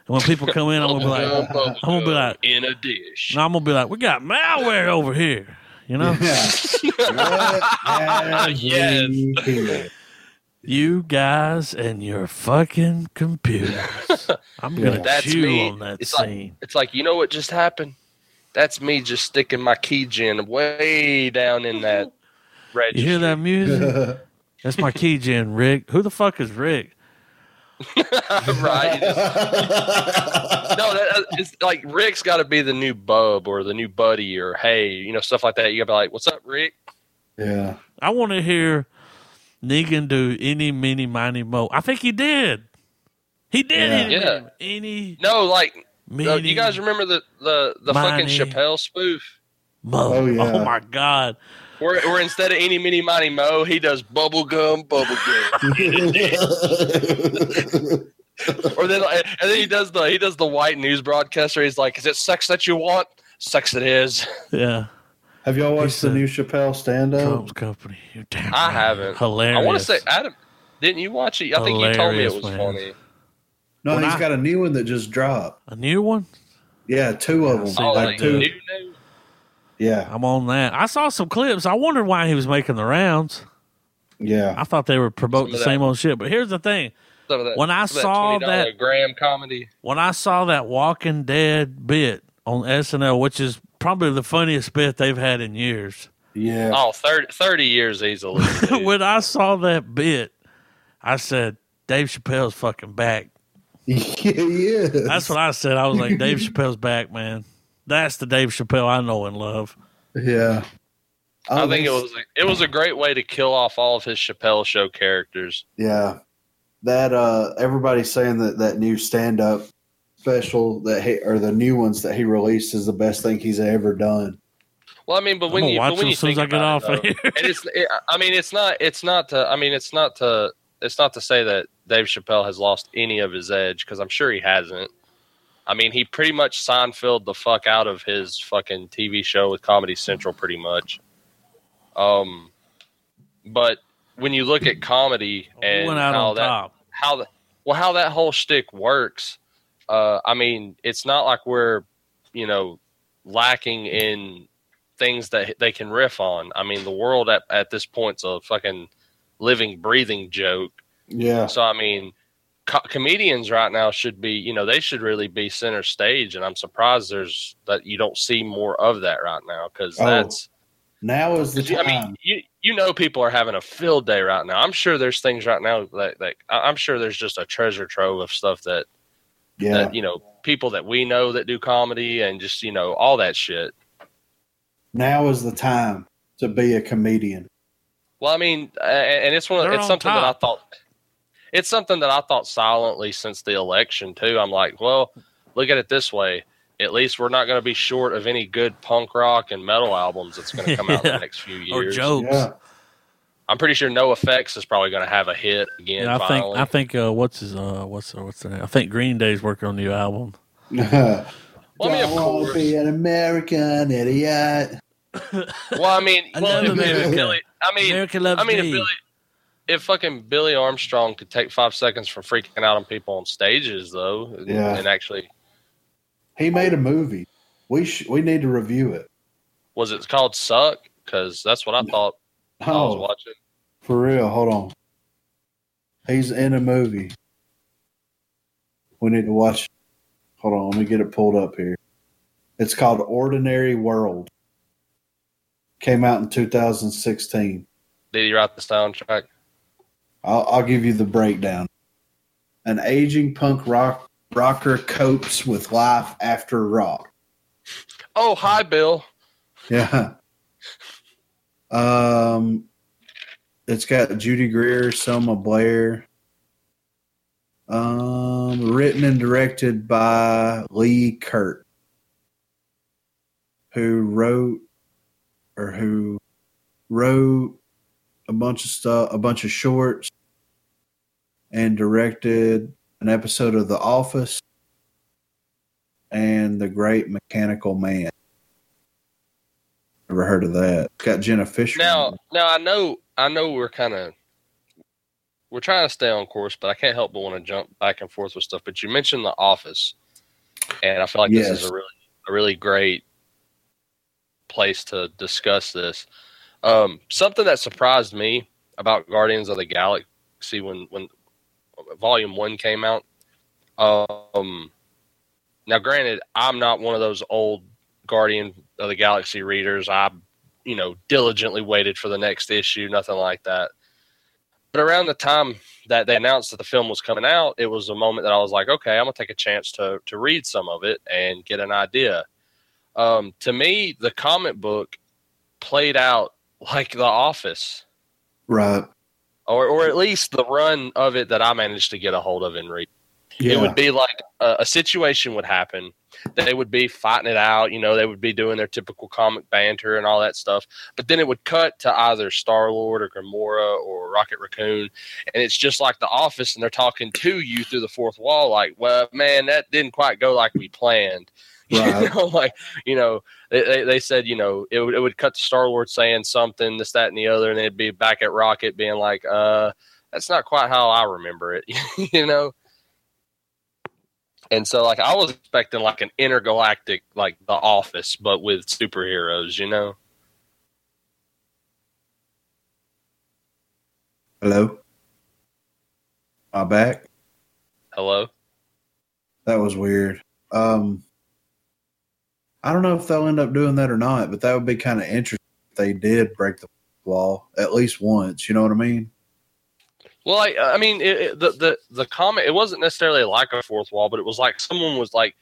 And when people come in, I'm gonna be like, I'm gonna be like, in a dish. no, I'm gonna be like, we got malware over here. You know, What Yes. you guys and your fucking computers. I'm gonna Yeah. That's chew me. on that It's like- scene. It's like you know what just happened. That's me just sticking my key gen way down in that register. You hear that music? That's my key gen, Rick. Who the fuck is Rick? right? Just- no, that, it's like Rick's got to be the new Bub or the new Buddy or Hey, you know, stuff like that. You got to be like, "What's up, Rick?" yeah. I want to hear Negan do any, mini, miny, mo. I think he did. He did. Yeah. Any, Yeah. any, No, like mini, uh, you guys remember the the the fucking Chappelle spoof mo. Oh, yeah. Oh my god. Where where instead of any mini miny mo, he does bubble gum, bubble gum, or then and then he does the he does the white news broadcaster. He's like, "Is it sex that you want? Sex it is." Yeah. Have y'all watched He's the new Chappelle stand up? Trump's company. You're damn I right. haven't. Hilarious. I want to say, Adam, didn't you watch it? I think you told me it was man. funny. No, When he's I- got a new one that just dropped. a new one. Yeah, two of them. See, Oh, like like two. new, new. Yeah, I'm on that. I saw some clips. I wondered why he was making the rounds. yeah. I thought they were promoting the that. same old shit. But here's the thing: that, When I saw $20 that- Graham comedy, when I saw that Walking Dead bit on SNL, which is probably the funniest bit they've had in years. Yeah. oh, 30, 30 years easily. when I saw that bit, I said, Dave Chappelle's fucking back. yeah, yeah. That's what I said. I was like, Dave Chappelle's back, man. That's the Dave Chappelle I know and love. Yeah. I Oh, think it they- was it was a great way to kill off all of his Chappelle show characters. Yeah. That uh everybody's saying that that new stand up special that he or the new ones that he released is the best thing he's ever done. Well, I mean, but I'm when you watch but when him you as soon as think I get off it, though, and it's it, I mean, it's not it's not to I mean, it's not to it's not to say that Dave Chappelle has lost any of his edge because I'm sure he hasn't. I mean, he pretty much Seinfeld the fuck out of his fucking TV show with Comedy Central, pretty much. Um, but when you look at comedy and went out how on that top. how the well how that whole shtick works. Uh, I mean, it's not like we're you know lacking in things that they can riff on. I mean, the world at at this point's a fucking living, breathing joke. Yeah. So I mean, co- comedians right now should be you know they should really be center stage, and I'm surprised there's that you don't see more of that right now because Oh, that's. Now is the you- I mean, you you know, people are having a field day right now. I'm sure there's things right now that, like I- I'm sure there's just a treasure trove of stuff that yeah. that you know people that we know that do comedy and just you know all that shit. now is the time to be a comedian. Well, I mean, a- and it's one. They're It's on something that I thought. It's something that I thought silently since the election too. I'm like, well, look at it this way. At least we're not going to be short of any good punk rock and metal albums that's going to come out in the next few years. Or jokes. Yeah. I'm pretty sure NOFX is probably going to have a hit again. Yeah, I think. I think uh, what's his uh what's what's the name? I think Green Day's working on a new album. Well, I mean, of Don't wanna course. be an American idiot. Well, I mean, I well, love if, America. if Billy, I mean, America loves I mean, if. Billy, if fucking Billie Armstrong could take five seconds from freaking out on people on stages, though, and- Yeah. and actually, He made a movie. We sh- we need to review it. was it called Suck? Because that's what I thought I was Oh, watching. for real. Hold on. He's in a movie. We need to watch. Hold on. Let me get it pulled up here. It's called Ordinary World. Came out in 2016. Did he write the soundtrack? I'll, I'll give you the breakdown. An aging punk rock rocker copes with life after rock. Oh, hi, Bill. Yeah. Um, it's got Judy Greer, Selma Blair. Um, written and directed by Lee Kirk, who wrote or who wrote a bunch of stuff, a bunch of shorts, and directed an episode of The Office and The Great Mechanical Man. Never heard of that. It's got Jenna Fischer. Now, now I know, I know we're kind of we're trying to stay on course, but I can't help but want to jump back and forth with stuff. But you mentioned The Office, and I feel like this is a really, a really great place to discuss this. Um, something that surprised me about Guardians of the Galaxy when when Volume One came out. Um, now, granted, I'm not one of those old Guardian of the Galaxy readers. I, you know, diligently waited for the next issue, nothing like that. But around the time that they announced that the film was coming out, it was a moment that I was like, okay, I'm gonna take a chance to to read some of it and get an idea. Um, to me, the comic book played out like The Office, right. or or at least the run of it that I managed to get a hold of and read. Yeah. It would be like a, a situation would happen. They would be fighting it out. You know, they would be doing their typical comic banter and all that stuff. But then it would cut to either Star Lord or Gamora or Rocket Raccoon, and it's just like The Office, and they're talking to you through the fourth wall. Like, well, man, that didn't quite go like we planned. Right. You know, like you know, they, they, they said you know it would it would cut to Star Lord saying something, this, that, and the other, and they'd be back at Rocket being like, uh, that's not quite how I remember it. you know. And so, like, I was expecting like an intergalactic, like The Office, but with superheroes. You know? Hello. My back. Hello. That was weird. Um, I don't know if they'll end up doing that or not, but that would be kind of interesting if they did break the wall at least once. You know what I mean? Well, I, I mean, it, it, the the the comment it wasn't necessarily like a fourth wall, but it was like someone was like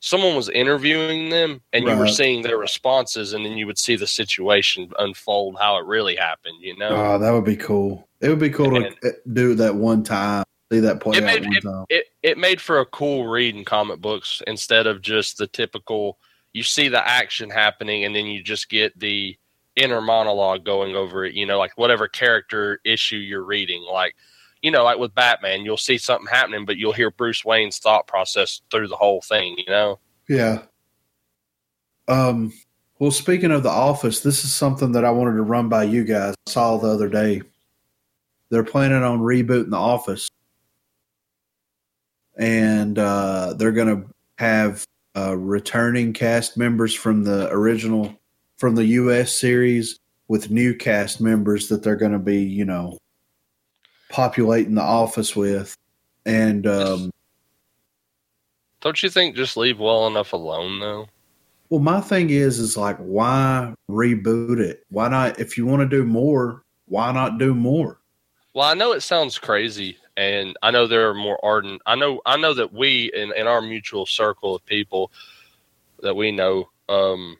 someone was interviewing them, and you were seeing their responses, and then you would see the situation unfold, how it really happened. You know, Oh, that would be cool. It would be cool to uh, do that one time. See that play It out made- one time. it it made for a cool read in comic books instead of just the typical. You see the action happening, and then you just get the inner monologue going over it. You know, like whatever character issue you're reading, like. You know, like with Batman, you'll see something happening, but you'll hear Bruce Wayne's thought process through the whole thing. You know, Yeah. Um. Well, speaking of the office, this is something that I wanted to run by you guys. I saw the other day. They're planning on rebooting the office, and uh, they're going to have uh, returning cast members from the original, from the U.S. series, with new cast members that they're going to be, you know, populating the office with, and um, don't you think just leave well enough alone though? Well, my thing is, is like, why reboot it? Why not? If you want to do more, why not do more? Well, I know it sounds crazy, and I know there are more ardent. I know, I know that we in, in our mutual circle of people that we know, um,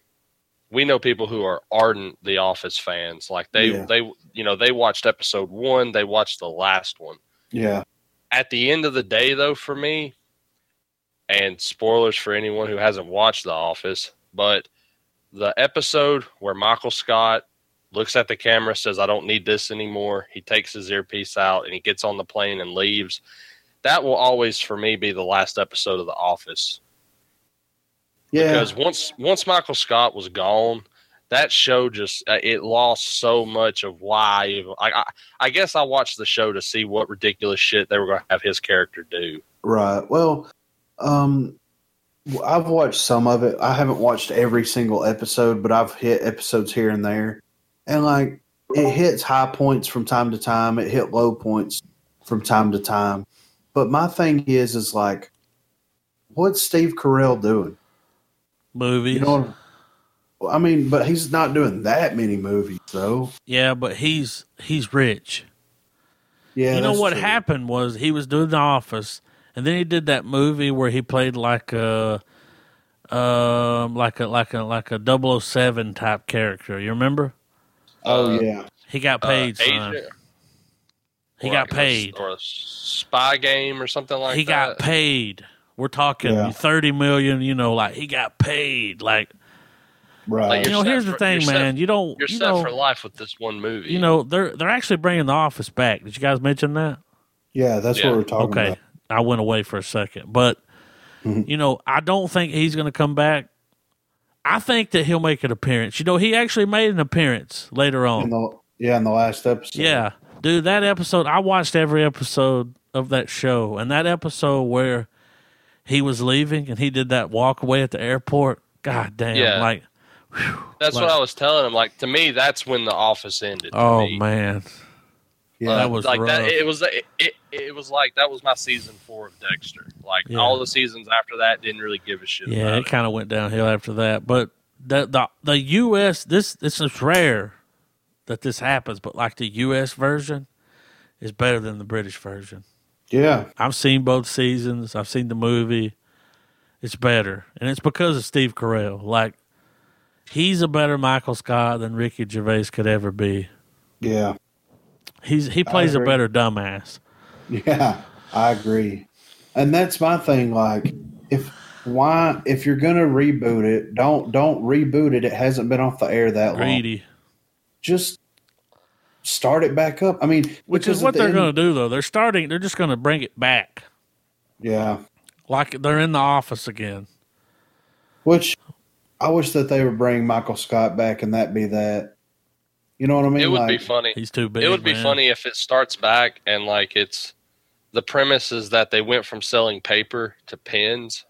we know people who are ardent The Office fans. Like they, Yeah. they, you know, they watched episode one, they watched the last one. Yeah, At the end of the day, though, for me, and spoilers for anyone who hasn't watched The Office, but the episode where Michael Scott looks at the camera, says, I don't need this anymore. He takes his earpiece out and he gets on the plane and leaves. That will always, for me, be the last episode of The Office. yeah, Because once once Michael Scott was gone, that show just uh, it lost so much of why. I, I I guess I watched the show to see what ridiculous shit they were going to have his character do. right. Well, um, I've watched some of it. I haven't watched every single episode, but I've hit episodes here and there, and like it hits high points from time to time. It hit low points from time to time. But my thing is, is like, what's Steve Carell doing? movies. You know, I mean, but he's not doing that many movies though. yeah, but he's he's rich. Yeah, you know what true. happened was he was doing The Office, and then he did that movie where he played like a, um, like a like a like a 007 type character. You remember? Oh Uh, yeah, He got Uh, paid. son. agent, He got like a- paid. or a spy game or something like he that. He got paid. We're talking Yeah. thirty million. You know, like he got paid. Like right. Like, you know, set here's the thing, you're set- man. you don't. You're you set know, for life with this one movie. you know, they're they're actually bringing The Office back. Did you guys mention that? yeah, that's Yeah. what we're talking okay, about. I went away for a second, but Mhm. you know, I don't think he's going to come back. I think that he'll make an appearance. You know, he actually made an appearance later In on. the, yeah, in the last episode. Yeah, dude, that episode. I watched every episode of that show, and that episode where he was leaving and he did that walk away at the airport. God damn! Yeah. Like, that's like- what I was telling him. Like to me, that's when the Office ended. oh me. man, yeah. Uh, that was like that. It was it, it, it was like that was my season four of Dexter. Like Yeah. all the seasons after that didn't really give a shit. Yeah, about it kind of went downhill after that. But the the the U.S. this this is rare that this happens, but like the U.S. version is better than the British version. yeah, I've seen both seasons. I've seen the movie. It's better, and it's because of Steve Carell. Like he's a better Michael Scott than Ricky Gervais could ever be. yeah, He's he plays a better dumbass. yeah. I agree, and that's my thing. Like, if why if you're gonna reboot it, don't don't reboot it. It hasn't been off the air that long. Greedy, Just start it back up. I mean, which is what the they're end- going to do though. They're starting. They're just going to bring it back, Yeah, like they're in the office again. which I wish that they would bring Michael Scott back and that be that. You know what I mean? It would be funny. He's too big. it would be man. funny if it starts back and like it's the premise is that they went from selling paper to pens.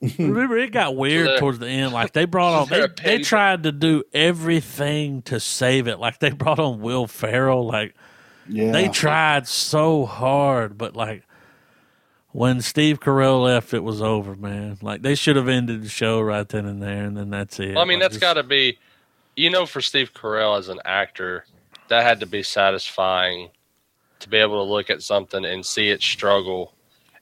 Remember, it got weird they're- towards the end. Like they brought on, they, they're a they pen- tried to do everything to save it. Like they brought on Will Ferrell. Like Yeah, they tried so hard, but like when Steve Carell left, it was over, man. Like they should have ended the show right then and there, and then that's it. Well, I mean, Like, that's just- got to be, you know, for Steve Carell as an actor, that had to be satisfying to be able to look at something and see it struggle.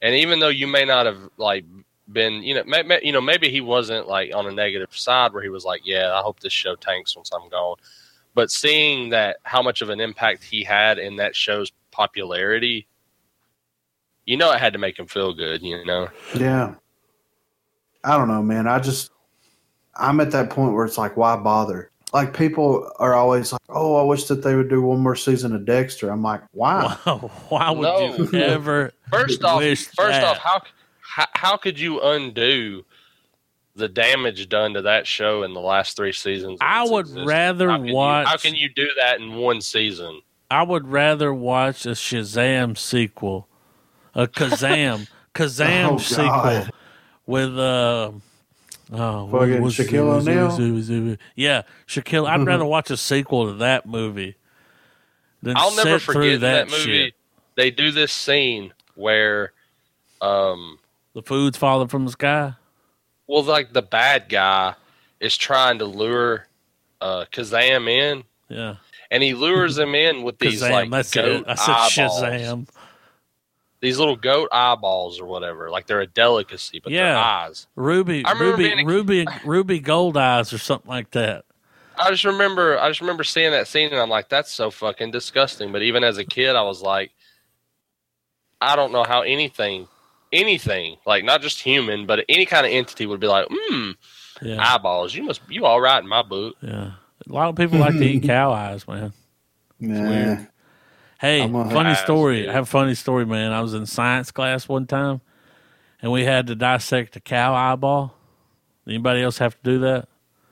And even though you may not have like been, you know, may, may- you know, maybe he wasn't like on a negative side where he was like, yeah, I hope this show tanks once I'm gone. But seeing that how much of an impact he had in that show's popularity, you know, it had to make him feel good. You know, Yeah. I don't know, man. I just I'm at that point where it's like, why bother? Like people are always like, "Oh, I wish that they would do one more season of Dexter." I'm like, why? Wow, why would No. you ever? First off, wish first that. off, how, how how could you undo the damage done to that show in the last three seasons? I would existence? rather How can you- watch. how can you do that in one season? I would rather watch a Shazam sequel, a Kazam, Kazam Oh, sequel God. with uh, oh, what Fucking was? Shaquille Was O'Neal? was was Yeah, Shaquille. I'd rather watch a sequel to that movie than I'll never through forget that, that movie. shit. They do this scene where, um, The food's falling from the sky. well, like the bad guy is trying to lure uh, Kazam in, Yeah, and he lures him in with these Kazam. like that's goat it. I said eyeballs. Shazam. These little goat eyeballs or whatever, like they're a delicacy, but Yeah. they're eyes. Ruby, Ruby, a- Ruby, Ruby Gold Eyes or something like that. I just remember I just remember seeing that scene and I'm like, that's so fucking disgusting. But even as a kid, I was like, I don't know how anything anything, like not just human, but any kind of entity would be like, hmm, Yeah, eyeballs. You must you all right in my book. yeah. A lot of people like to eat cow eyes, man. Nah. Weird. Hey, funny story. yeah. I have a funny story, man. I was in science class one time, and we had to dissect a cow eyeball. Anybody else have to do that?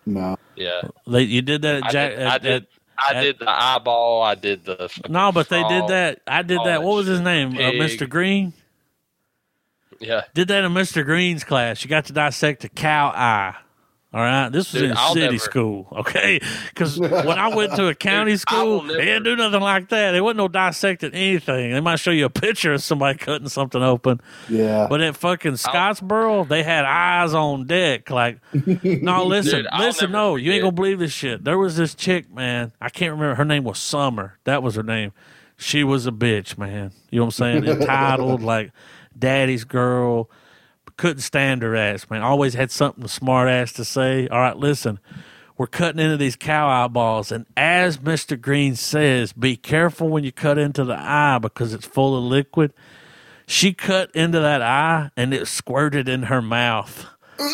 No. Yeah. They, you did that at I Jack. did, I did at- I at- did the eyeball, I did the no, but they did that. I did that. that What was his name? Uh, Mr. Green. Yeah. Did that in Mr. Green's class. You got to dissect a cow eye. All right, this was Dude, in I'll city never- school, okay? Because when I went to a county I school, they didn't do nothing like that. They wasn't no dissecting anything. They might show you a picture of somebody cutting something open, Yeah. but at fucking Scottsboro, they had eyes on deck. Like, no, listen, Dude, listen, never no, you ain't gonna believe this shit. There was this chick, man. I can't remember her name was Summer. That was her name. She was a bitch, man. You know what I'm saying? Entitled, like daddy's girl. Couldn't stand her ass, man. Always had something smart ass to say. All right, listen. We're cutting into these cow eyeballs, and as Mr. Green says, be careful when you cut into the eye because it's full of liquid. She cut into that eye and it squirted in her mouth. I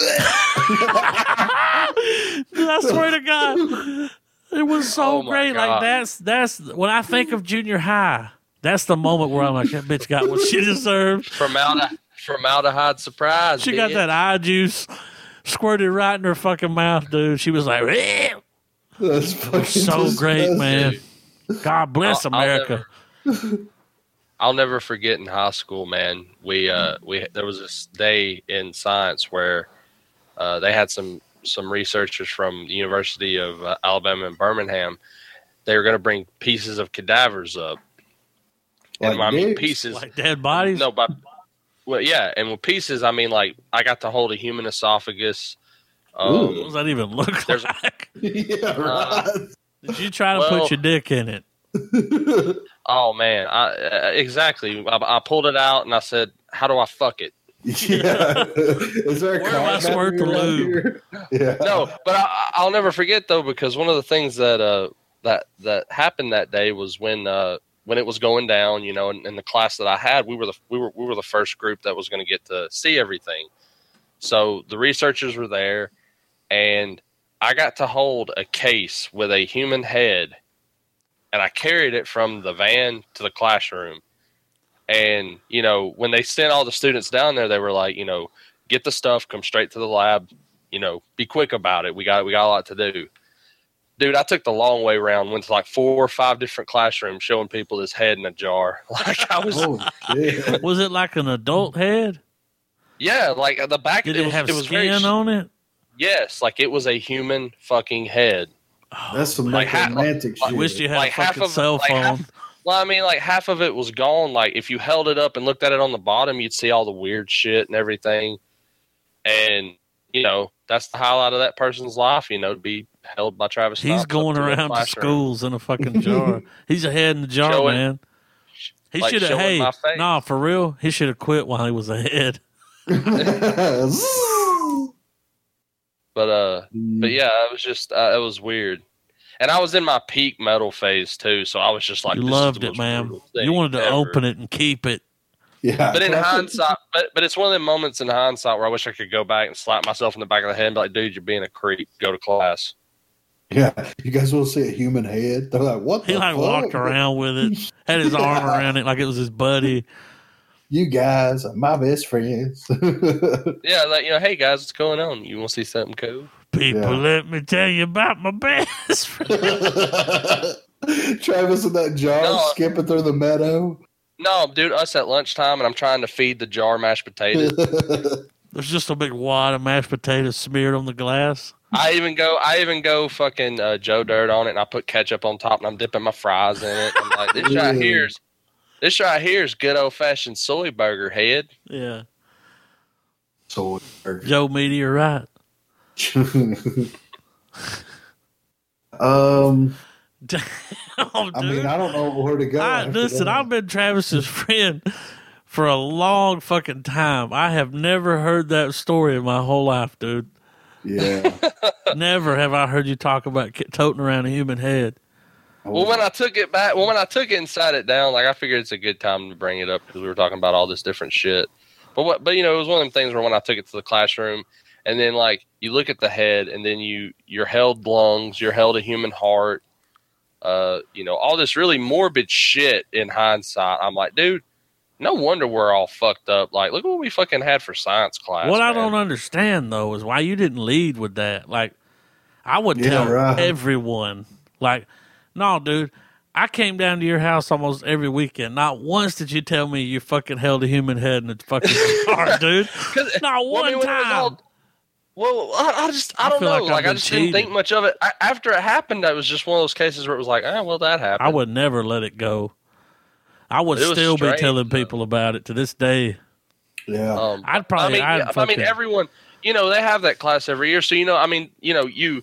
swear to God, it was so Oh great. Like that's that's when I think of junior high. That's the moment where I'm like, that bitch got what she deserved. From Formaldehyde, formaldehyde surprise. She got that eye juice squirted right in her fucking mouth, dude. She was like, "Ew." That's fucking so great, man. God bless I'll- I'll America. I'll never forget in high school, man. We uh we there was this day in science where uh, they had some some researchers from the University of uh, Alabama in Birmingham. They were going to bring pieces of cadavers up, and Like I mean pieces. like dead bodies. No, but well, yeah, and with pieces, I mean like I got to hold a human esophagus. What Um, does that even look There's- like? yeah, right. Did you try to well- put your dick in it? oh man, I uh, exactly. I, I pulled it out and I said, "How do I fuck it?" yeah. Is there a Where do I cop squirt the lube? Yeah. no, but I, I'll never forget though because one of the things that uh that that happened that day was when uh when it was going down, you know, in, the class that I had, we were the we were we were the first group that was going to get to see everything. So the researchers were there, and I got to hold a case with a human head, and I carried it from the van to the classroom. And you know, when they sent all the students down there, they were like, you know, get the stuff, come straight to the lab, you know, be quick about it. We got we got a lot to do. Dude, I took the long way around, went to like four or five different classrooms showing people his head in a jar. Like I was. oh, was it like an adult head? Yeah, like at the back Did it, it, was, have it was very skin on it? Yes, like it was a human fucking head. Oh, that's some Like, half- romantic I shit. wish you had Like a half fucking of- cell like phone. half- Well, I mean, like half of it was gone. Like if you held it up and looked at it on the bottom, you'd see all the weird shit and everything. And you know, that's the highlight of that person's life. You know, to be held by Travis. He's Knox going around to schools in a fucking jar. He's ahead in the jar, Showing- man. He like should have. showing Hey, my nah, for real. He should have quit while he was ahead. But uh, but yeah, it was just uh, it was weird. And I was in my peak metal phase too, so I was just like, you this is loved the it, man. You wanted to ever. open it and keep it. yeah. But in hindsight, but but it's one of the moments in hindsight where I wish I could go back and slap myself in the back of the head and be like, dude, you're being a creep. Go to class. Yeah. You guys will see a human head. They're like, what He the like fuck? walked around with it, had his arm around it like it was his buddy. You guys are my best friends. Yeah, like you know, hey guys, what's going on? You want to see something cool? People, Yeah. let me tell you about my best friend. Travis in that jar No. skipping through the meadow. No, dude, us at lunchtime, and I'm trying to feed the jar mashed potatoes. There's just a big wad of mashed potatoes smeared on the glass. I even go, I even go fucking uh, Joe Dirt on it, and I put ketchup on top, and I'm dipping my fries in it. I'm like, this right here's, this right here is good old fashioned soy burger head. Yeah, so Joe Meteorite. um Damn, I mean I don't know where to go. I, listen, that. I've been Travis's friend for a long fucking time. I have never heard that story in my whole life, dude. Yeah. never have I heard you talk about ki- toting around a human head. Well, when I took it back, well, when I took it and sat it down, like I figured it's a good time to bring it up because we were talking about all this different shit. But what, but you know, it was one of them things where when I took it to the classroom, and then like you look at the head, and then you you're held lungs, you're held a human heart, uh, you know, all this really morbid shit. In hindsight, I'm like, dude, no wonder we're all fucked up. Like, look what we fucking had for science class. what I don't understand though is why you didn't lead with that. Like, I would Yeah, tell right. everyone, like, no, dude. I came down to your house almost every weekend. Not once did you tell me you fucking held a human head in a fucking jar, dude. 'Cause- Not well, I one mean, when it was time. all- Well, I, I just I I don't know. like I've Like, I been just didn't think much of it. I, after it happened, that was just one of those cases where it was like, ah, well, that happened. I would never let it go. I would It was still be strange, telling though. people about it to this day. Yeah. Um, I'd probably- I mean, I'd yeah, I mean, everyone. You know, they have that class every year, so you know. I mean, you know, you.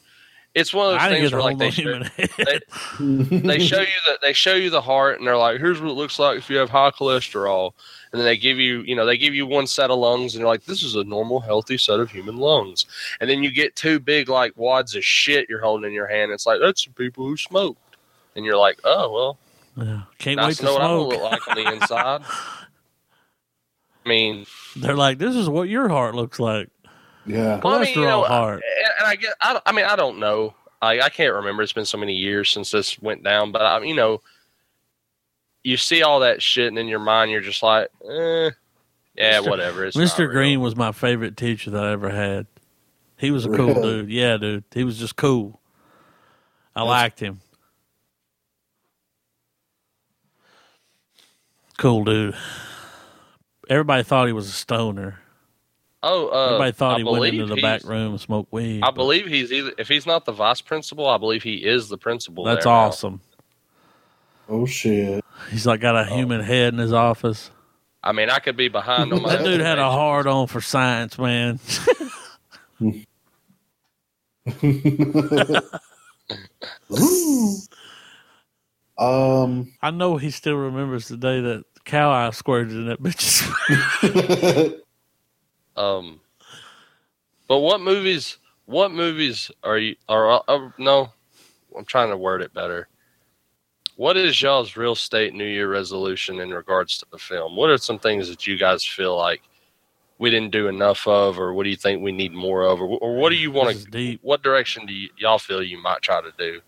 It's one of those I things where like they show, human head. they show you the they show you the heart, and they're like, here's what it looks like if you have high cholesterol, and then they give you, you know, they give you one set of lungs, and you're like, this is a normal, healthy set of human lungs, and then you get two big like wads of shit you're holding in your hand. It's like that's some people who smoked, and you're like, oh well, Yeah. Can't nice wait to to know what I'm gonna smoke. look like on the inside. I mean, They're like, this is what your heart looks like. yeah. Well, I Cholesterol mean, you know, heart. and, and I get, I, don't- I mean, I don't know. I, I can't remember. It's been so many years since this went down, but I, you know, you see all that shit, and in your mind, you're just like, eh, yeah, Mr. whatever. It's not Mr. real. Green was my favorite teacher that I ever had. He was a cool Really? dude. Yeah, dude. He was just cool. I That's- liked him. Cool dude. Everybody thought he was a stoner. Oh, uh, Everybody thought I he went into the back room and smoked weed. I but believe he's either if he's not the vice principal, I believe he is the principal. that's there now. awesome. Oh shit. He's like got a human head in his office. I mean, I could be behind on my. That dude had a information. hard on for science, man. um. I know he still remembers the day that cow eye squirted in that bitch's Um, but what movies? What movies are you? Are uh, no? I'm trying to word it better. What is y'all's real state New Year resolution in regards to the film? What are some things that you guys feel like we didn't do enough of, or what do you think we need more of, or, or what do you want to? What direction do you, y'all feel you might try to do?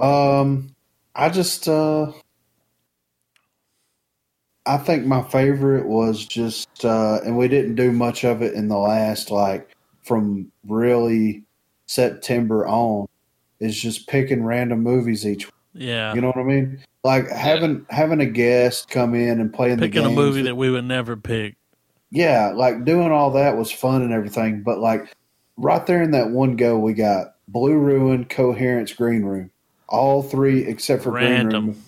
Um, I just uh, I think my favorite was just uh, and we didn't do much of it in the last like from really September on. Is just picking random movies each. Yeah. You know what I mean? Like having having a guest come in and playing Picking the a movie that we would never pick. yeah, like doing all that was fun and everything, but like right there in that one go, we got Blue Ruin, Coherence, Green Room, all three except for Green Random. Room.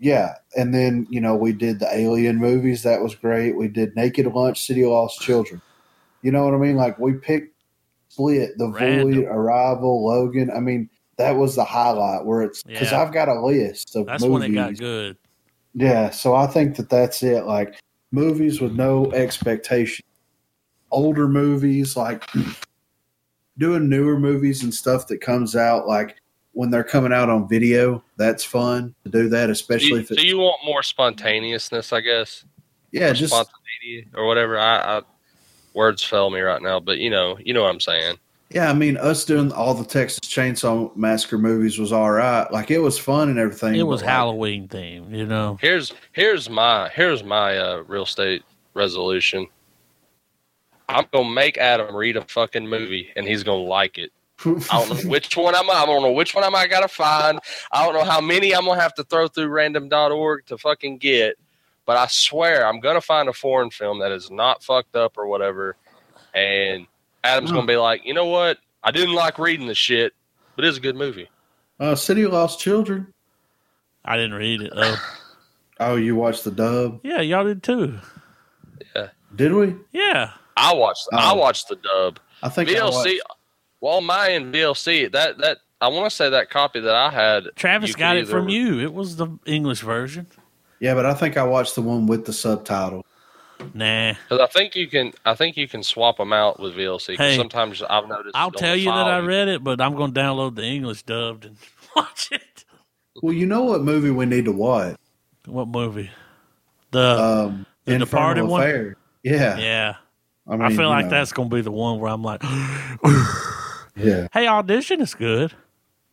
Yeah, and then you know we did the Alien movies. That was great. We did Naked Lunch, City of Lost Children. You know what I mean? Like we picked Split, The Random. Void, Arrival, Logan. I mean that was the highlight where it's because Yeah. I've got a list of movies. That's movies. when it got good. Yeah, so I think that that's it. Like movies with no expectation, older movies, like doing newer movies and stuff that comes out like when they're coming out on video. That's fun to do that, Do especially you, if so it's you want more spontaneousness, I guess. yeah, Or just spontaneity or whatever. I, I words fail me right now, but you know, you know what I'm saying. yeah. I mean, us doing all the Texas Chainsaw Massacre movies was all right. Like it was fun and everything. It was like, Halloween themed, you know. Here's here's my here's my uh, real estate resolution. I'm gonna make Adam read a fucking movie, and he's gonna like it. I don't know which one I'm. I don't know which one I might gotta find. I don't know how many I'm gonna have to throw through random.org to fucking get. But I swear I'm gonna find a foreign film that is not fucked up or whatever. And Adam's gonna be like, you know what? I didn't like reading the shit, but it's a good movie. uh, City of Lost Children. I didn't read it though. Oh, you watched the dub? yeah, y'all did too. Yeah. Did we? Yeah. I watched. I watched the dub. I think I VLC. watched- Well, my end VLC. That that I want to say that copy that I had. Travis got it either- from you. It was the English version. Yeah, but I think I watched the one with the subtitle. Nah. Because I think you can. I think you can swap them out with VLC. Hey, sometimes I've noticed. I'll on the tell you that I read it, but I'm going to download the English dubbed and watch it. Well, you know what movie we need to watch? What movie? The Um, The Infernal Departed one? Yeah, yeah. I, I feel like know, that's going to be the one where I'm like, Yeah, hey, audition is good.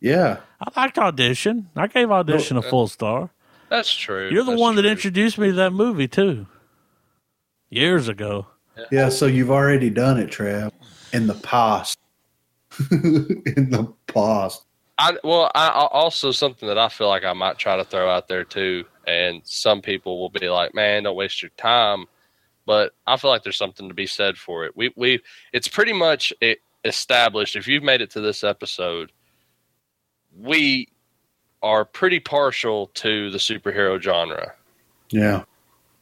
yeah. I liked audition. I gave audition a full star. That's true. You're the That's one that introduced me to that movie too. Years ago. Yeah, so you've already done it, Trav. In the past. in the past. I well, I I- also something that I feel like I might try to throw out there too, and some people will be like, "Man, don't waste your time." but I feel like there's something to be said for it. We we it's pretty much e- established. If you've made it to this episode, we are pretty partial to the superhero genre. Yeah.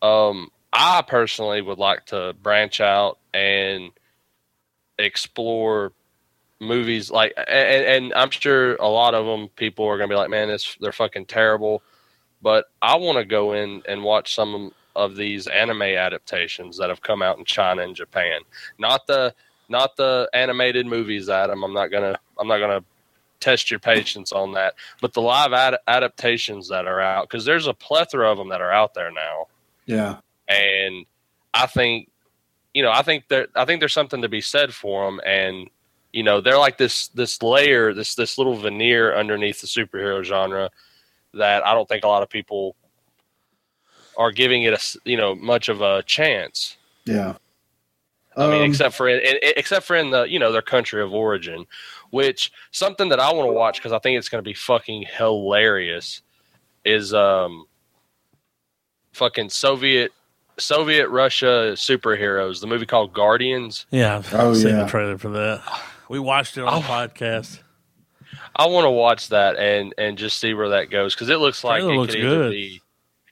Um, I personally would like to branch out and explore movies like, and, and I'm sure a lot of them people are gonna be like, man, this they're fucking terrible. But I want to go in and watch some of these anime adaptations that have come out in China and Japan. Not the not the animated movies, Adam. I'm not gonna I'm not gonna test your patience on that. But the live ad- adaptations that are out, because there's a plethora of them that are out there now Yeah. and I think you know I think there I think there's something to be said for them, and you know they're like this this layer this this little veneer underneath the superhero genre that I don't think a lot of people are giving it a you know much of a chance. Yeah. I mean, Um, except for in, in, except for in the you know their country of origin, which something that I want to watch because I think it's going to be fucking hilarious is um fucking Soviet Soviet Russia superheroes. The movie called Guardians. Yeah, I've Oh, seen yeah. the trailer for that. We watched it on the Oh. podcast. I want to watch that and and just see where that goes because it looks like Trailer it looks could good. be.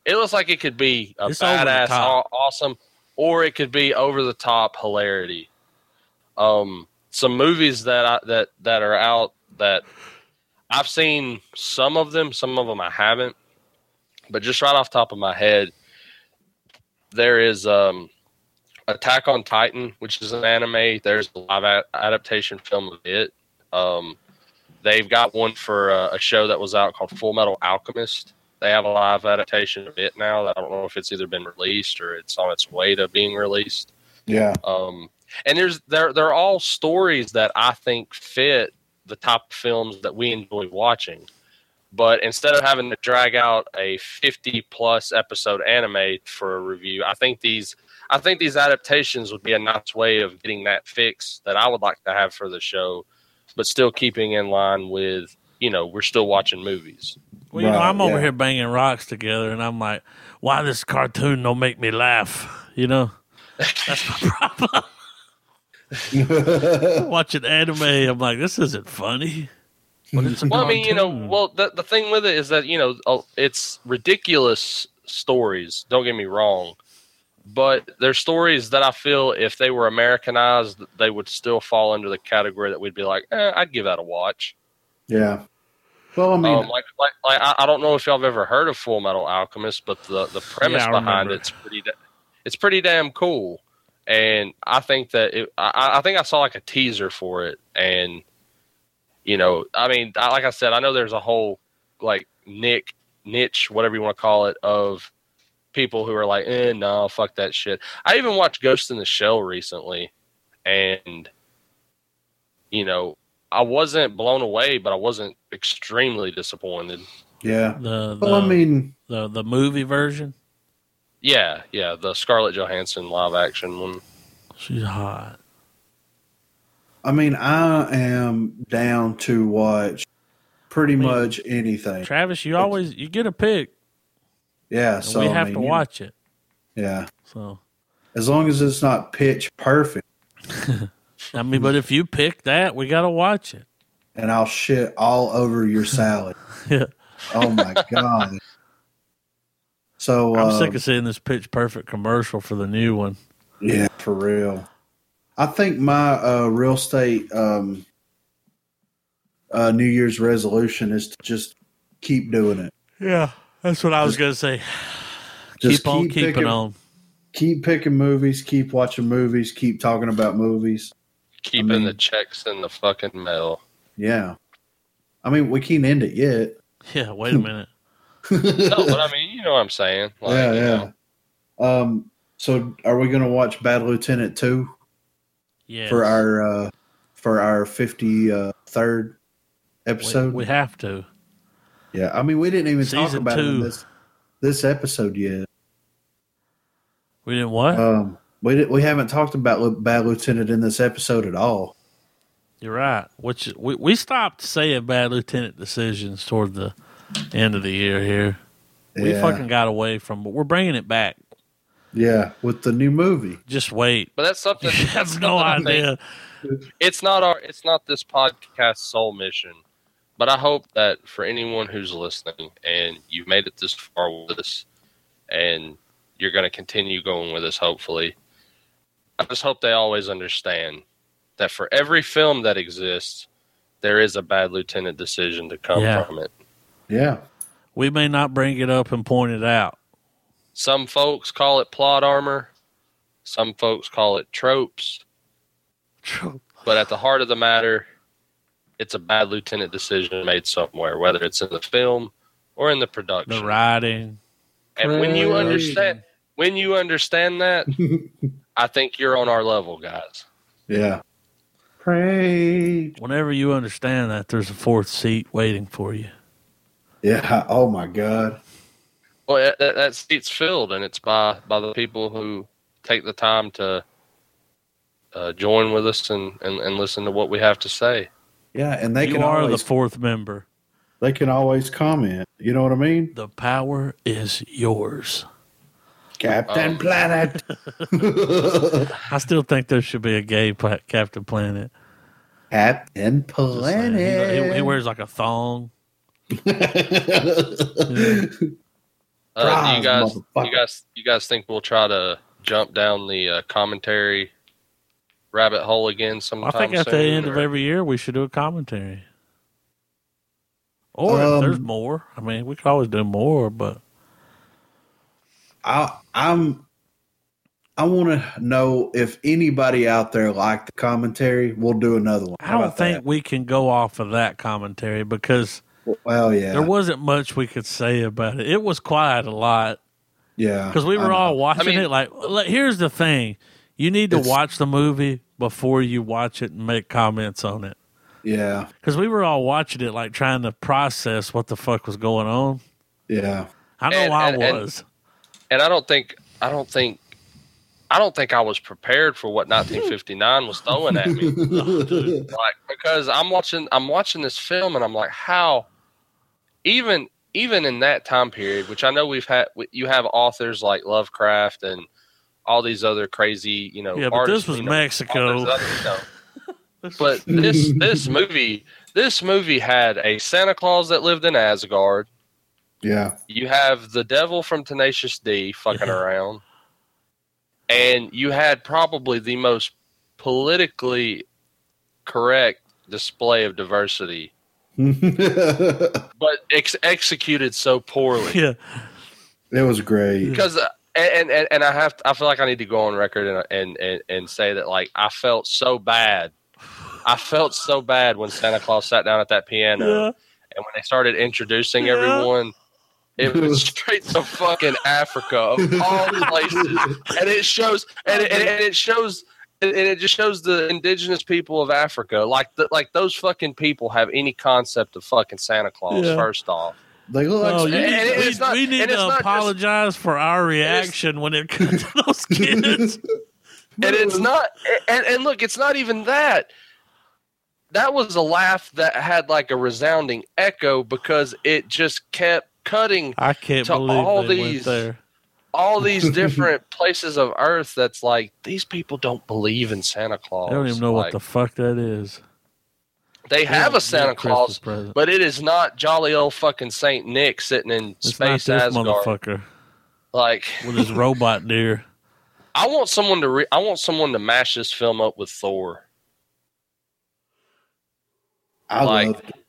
It looks like it could be a It's badass, awesome, or it could be over the top hilarity. Um, some movies that I, that that are out that I've seen some of them, some of them I haven't, but just right off top of my head, there is um, Attack on Titan, which is an anime. There's a live a- adaptation film of it. Um, they've got one for uh, a show that was out called Full Metal Alchemist. They have a live adaptation of it now. That I don't know if it's either been released or it's on its way to being released. yeah. Um, and there's they're they're all stories that I think fit the top films that we enjoy watching. But instead of having to drag out a 50 plus episode anime for a review, I think these I think these adaptations would be a nice way of getting that fix that I would like to have for the show, but still keeping in line with you know we're still watching movies. Well, you know, I'm over here banging rocks together, and I'm like, why this cartoon don't make me laugh? You know, that's my problem. Watching anime, I'm like, this isn't funny. But it's a Well, I mean, you know, well, the the thing with it is that you know uh, it's ridiculous stories. Don't get me wrong, but they're stories that I feel if they were Americanized, they would still fall under the category that we'd be like, eh, I'd give that a watch. Yeah. Well, I mean, um, like, like, like I, I don't know if y'all have ever heard of Full Metal Alchemist, but the the premise Yeah, behind remember. it's pretty, da- it's pretty damn cool. And I think that it, I, I think I saw like a teaser for it, and you know, I mean, I, like I said, I know there's a whole like nick niche, whatever you want to call it, of people who are like, eh, no, fuck that shit. I even watched Ghost in the Shell recently, and you know, I wasn't blown away, but I wasn't extremely disappointed. yeah. the the, Well, I mean, the the movie version, Yeah, yeah, the Scarlett Johansson live action one. she's hot. I mean, I am down to watch pretty mean, much anything. Travis, you always you get a pick, Yeah. So we I have mean, to you- watch it. Yeah. So As long as it's not pitch perfect, I mean, but if you pick that, we got to watch it. and I'll shit all over your salad. Yeah. Oh my god. So I'm uh, sick of seeing this pitch perfect commercial for the new one. Yeah, for real. I think my uh, real estate um, uh, New Year's resolution is to just keep doing it. Yeah, that's what I was gonna say. Just keep on keeping picking- on. Keep picking movies, keep watching movies, keep talking about movies. Keeping mean- the checks in the fucking mail. Yeah. I mean, we can't end it yet. Yeah, wait a minute. no, but I mean, you know what I'm saying. Like, yeah, you yeah. know, Um, so are we going to watch Bad Lieutenant 2 Yeah, for our uh, for our 53rd episode? we have to. yeah. I mean, we didn't even talk Season about it in this this episode yet. We didn't what? Um, we we haven't talked about Bad Lieutenant in this episode at all. You're right. Which we we stopped saying bad lieutenant decisions toward the end of the year here. We Yeah. fucking got away from, but we're bringing it back. Yeah, with the new movie. Just wait. But that's something. You that's have no something idea. it's not our it's not this podcast sole mission but i hope that for anyone who's listening and you've made it this far with us and you're going to continue going with us hopefully i just hope they always understand that for every film that exists there is a bad lieutenant decision to come Yeah. from it Yeah. We may not bring it up and point it out. some folks call it plot armor some folks call it tropes But at the heart of the matter, it's a bad lieutenant decision made somewhere, whether it's in the film or in the production. The writing. and when you understand when you understand that, I think you're on our level, guys. Yeah. Pray. Whenever you understand that, there's a fourth seat waiting for you. Yeah. Oh my God. Well, that- that, that seat's filled, and it's by by the people who take the time to uh, join with us and, and, and listen to what we have to say. Yeah, and they you can are always the fourth member. they can always comment. You know what I mean? The power is yours. Captain Um, Planet. I still think there should be a gay pla- Captain Planet. Captain Just saying. Planet. He, he- he wears like a thong. Uh, do you guys, you guys, you guys think we'll try to jump down the uh, commentary rabbit hole again sometime? I think at the soon, end of every year we should do a commentary. Or if Um, there's more. I mean, we could always do more, but I, I'm. I want to know if anybody out there liked the commentary. We'll do another one. I don't about think we can go off of that commentary because that? Well, yeah, there wasn't much we could say about it. It was quiet a lot yeah, because we I were all watching I mean- it. Like, here's the thing: you need to watch the movie before you watch it and make comments on it. Yeah, Because we were all watching it, like trying to process what the fuck was going on. yeah, I know And- I and- and- was. and I don't think, I don't think, I don't think I was prepared for what 1959 was throwing at me. like because I'm watching, I'm watching this film, and I'm like, how, even even in that time period, which I know we've had, you have authors like Lovecraft and all these other crazy, you know, yeah, but artists, this was you know, Mexico. other- you know, but this this movie this movie had a Santa Claus that lived in Asgard. Yeah, You have the devil from Tenacious D fucking Yeah. around, and you had probably the most politically correct display of diversity, but ex- executed so poorly. yeah, It was great. Because uh, and, and and I have to, I feel like I need to go on record and, and and and say that like I felt so bad. I felt so bad when Santa Claus sat down at that piano. yeah. and when they started introducing Yeah. everyone, it was straight to fucking Africa of all places, and it shows, and it, and it- shows, and it just shows the indigenous people of Africa, like the, like those fucking people have any concept of fucking Santa Claus. Yeah. First off, They look like Oh, you and- need, and we, it's not- we need to not just- apologize for our reaction when it comes to those kids. and it's not, and and look, it's not even that. That was a laugh that had like a resounding echo because it just kept cutting I can't To believe all they these- went there. all these different places of Earth. That's like these people don't believe in Santa Claus. They don't even know Like, what the fuck that is. they have Yeah, a Santa Claus, present. but it is not jolly old fucking Saint Nick sitting in It's space not this Asgard. motherfucker Like with his robot deer. I want someone to re- I want someone to mash this film up with Thor. I like- loved it.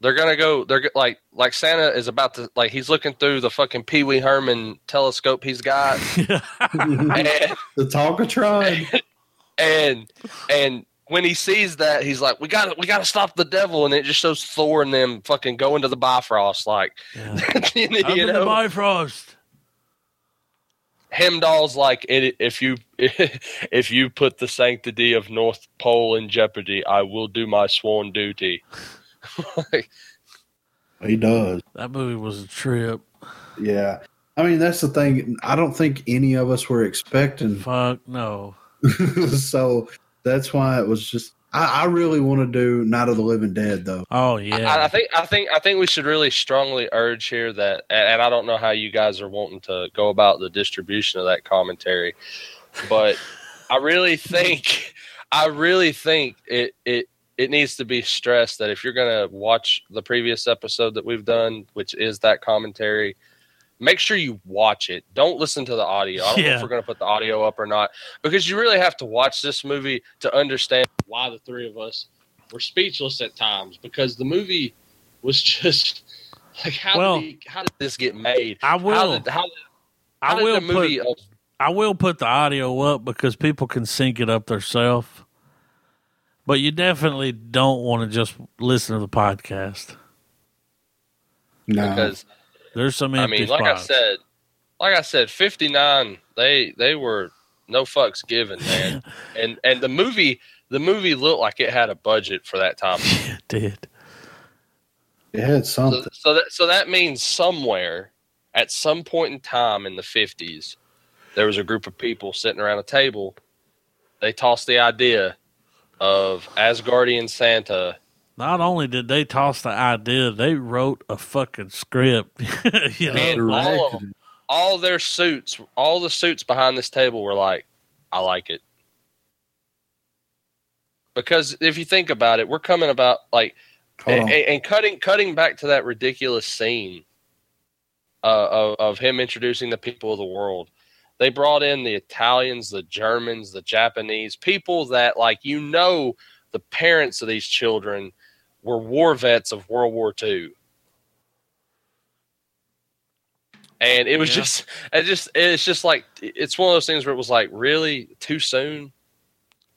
They're gonna go. They're like like Santa is about to like he's looking through the fucking Pee Wee Herman telescope he's got, and the Talkatron. and and when he sees that, he's like, "We got to we got to stop the devil," and it just shows Thor and them fucking going to the Bifrost, like Yeah. you Up in the know, Bifrost. Heimdall's like, it, "If you if you put the sanctity of North Pole in jeopardy, I will do my sworn duty." Like, he does. That movie was a trip. Yeah. I mean, that's the thing. I don't think any of us were expecting. Fuck no. so that's why it was just I, I really want to do Night of the Living Dead though. Oh yeah. I think I think I think we should really strongly urge here that, and and I don't know how you guys are wanting to go about the distribution of that commentary, but I really think I really think it it it needs to be stressed that if you're gonna watch the previous episode that we've done, which is that commentary, make sure you watch it. Don't listen to the audio. I don't know if we're gonna put the audio up or not because you really have to watch this movie to understand why the three of us were speechless at times because the movie was just like how Well, did he, how did this get made? I How will. did, how did, how I did will the movie? put. I will put the audio up because people can sync it up themselves. But you definitely don't want to just listen to the podcast. No, because There's some I mean, like I said, like I said, fifty nine. They they were no fucks given, man. and and the movie the movie looked like it had a budget for that time. it did. it had So, something. so that so that means somewhere at some point in time in the fifties, there was a group of people sitting around a table. They tossed the idea of Asgardian Santa. Not only did they toss the idea, they wrote a fucking script. you know, Man, like- all of them. All their suits, all the suits behind this table were like, "I like it." Because if you think about it, we're coming about like and, and- and cutting cutting back to that ridiculous scene uh, of, of him introducing the people of the world they brought in the italians the germans the japanese people that like you know the parents of these children were war vets of world war ii and it was Yeah. just it just it's just like it's one of those things where it was like really too soon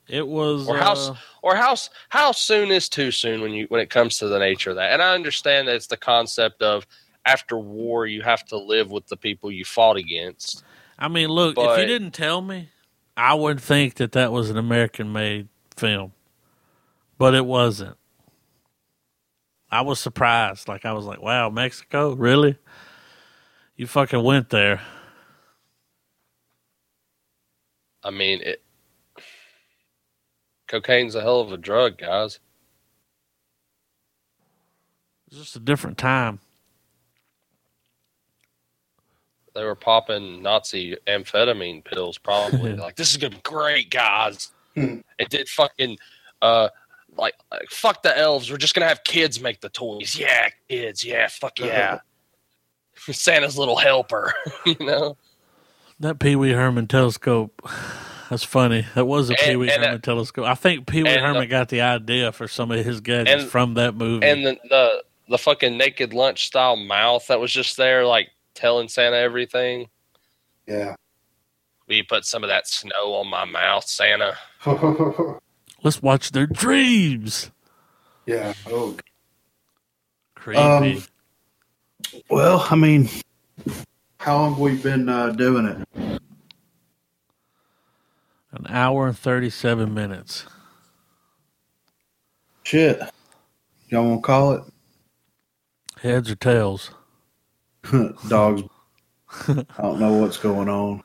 it was. Or how uh, or how how soon is too soon when you when it comes to the nature of that and i understand that it's the concept of after war you have to live with the people you fought against I mean, look, if you didn't tell me, I would think that that was an American made film. But it wasn't. I was surprised. Like, I was like, wow, Mexico? Really? You fucking went there. i mean it cocaine's a hell of a drug guys It's just a different time. They were popping nazi amphetamine pills probably like this is gonna be great guys Hmm. it did fucking uh like, like fuck the elves we're just gonna have kids make the toys yeah kids yeah fuck yeah santa's little helper you know That Pee Wee Herman telescope. That's funny. That was a Pee Wee and, Herman telescope. I think Pee Wee and, uh, Herman got the idea for some of his gadgets and- from that movie. and the, the the fucking naked lunch style mouth that was just there like telling santa everything Yeah. We put some of that snow on my mouth santa Let's watch their dreams. yeah. Oh. Creepy. Um, Well, I mean, how long have we been uh, doing it? An hour and 37 minutes. Shit. Y'all want to call it? Heads or tails? Dogs. I don't know what's going on.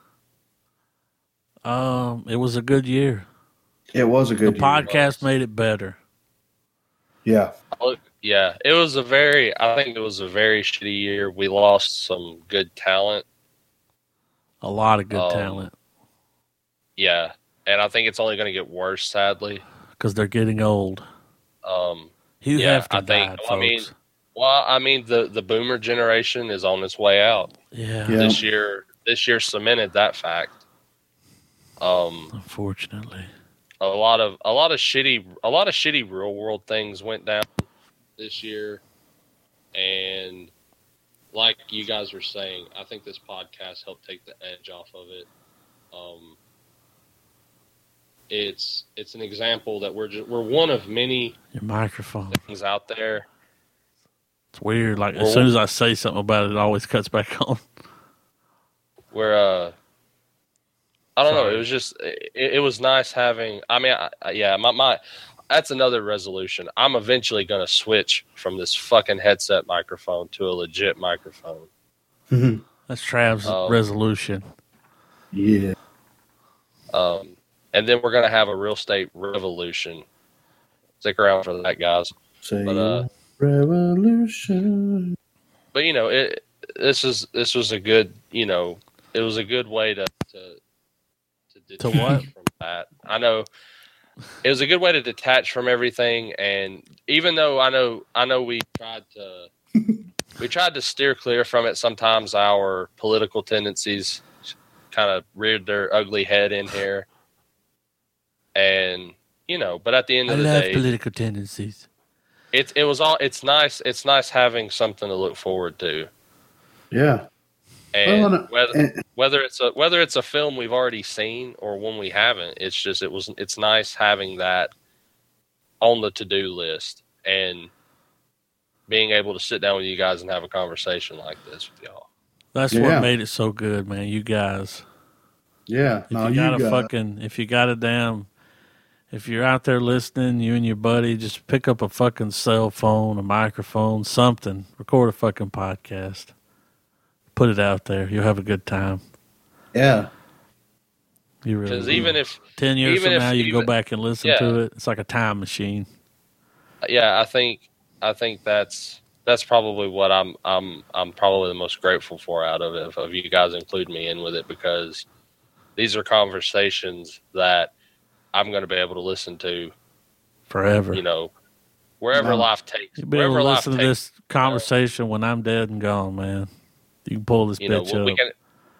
Um, it was a good year. It was a The good year. podcast made it better. Yeah. Yeah it was a very i think it was a very shitty year we lost some good talent A lot of good Um, talent yeah and i think it's only going to get worse sadly because they're getting old. um Hugh Yeah, Hefner I think- died, I folks. mean- well i mean the the boomer generation is on its way out yeah, Yeah. this year this year cemented that fact um unfortunately. a lot of a lot of shitty a lot of shitty real world things went down this year and like you guys were saying i think this podcast helped take the edge off of it um it's it's an example that we're just, we're one of many Your microphone. things out there It's weird. Like as soon as I say something about it, it always cuts back on. where uh I don't know. It was just it, it was nice having. I mean, I, I- yeah, my my that's another resolution. I'm eventually going to switch from this fucking headset microphone to a legit microphone. That's Trav's Um, resolution. yeah. Um, and then we're going to have a real estate revolution stick around for that, guys. Say But, uh, revolution. But you know, it this is this was a good you know it was a good way to to to, To detach what? from that. I know it was a good way to detach from everything, and even though I know I know we tried to we tried to steer clear from it. Sometimes our political tendencies kind of reared their ugly head in here, and you know. But at the end I of the love day, political tendencies. It it was all it's nice. It's nice having something to look forward to, Yeah. and Well, and- uh, whether and- whether it's a whether it's a film we've already seen or one we haven't. It's just it was it's nice having that on the to do list and being able to sit down with you guys and have a conversation like this with y'all. That's Yeah. what made it so good, man. You guys. yeah. If No, you you got a got fucking, if you got a damn, if you're out there listening, you and your buddy, just pick up a fucking cell phone, a microphone, something, record a fucking podcast, put it out there. You'll have a good time. Yeah. You really. Because even if ten years even from if- now, you can go back and listen yeah. to it. It's like a time machine. yeah, I think I think that's that's probably what I'm I'm I'm probably the most grateful for out of it of you guys include me in with it because these are conversations that I'm going to be able to listen to, Forever. you know, wherever No. life takes. You'll be able to listen to takes, this conversation when I'm dead and gone, man. You can pull this you know, bitch we'll, up. we can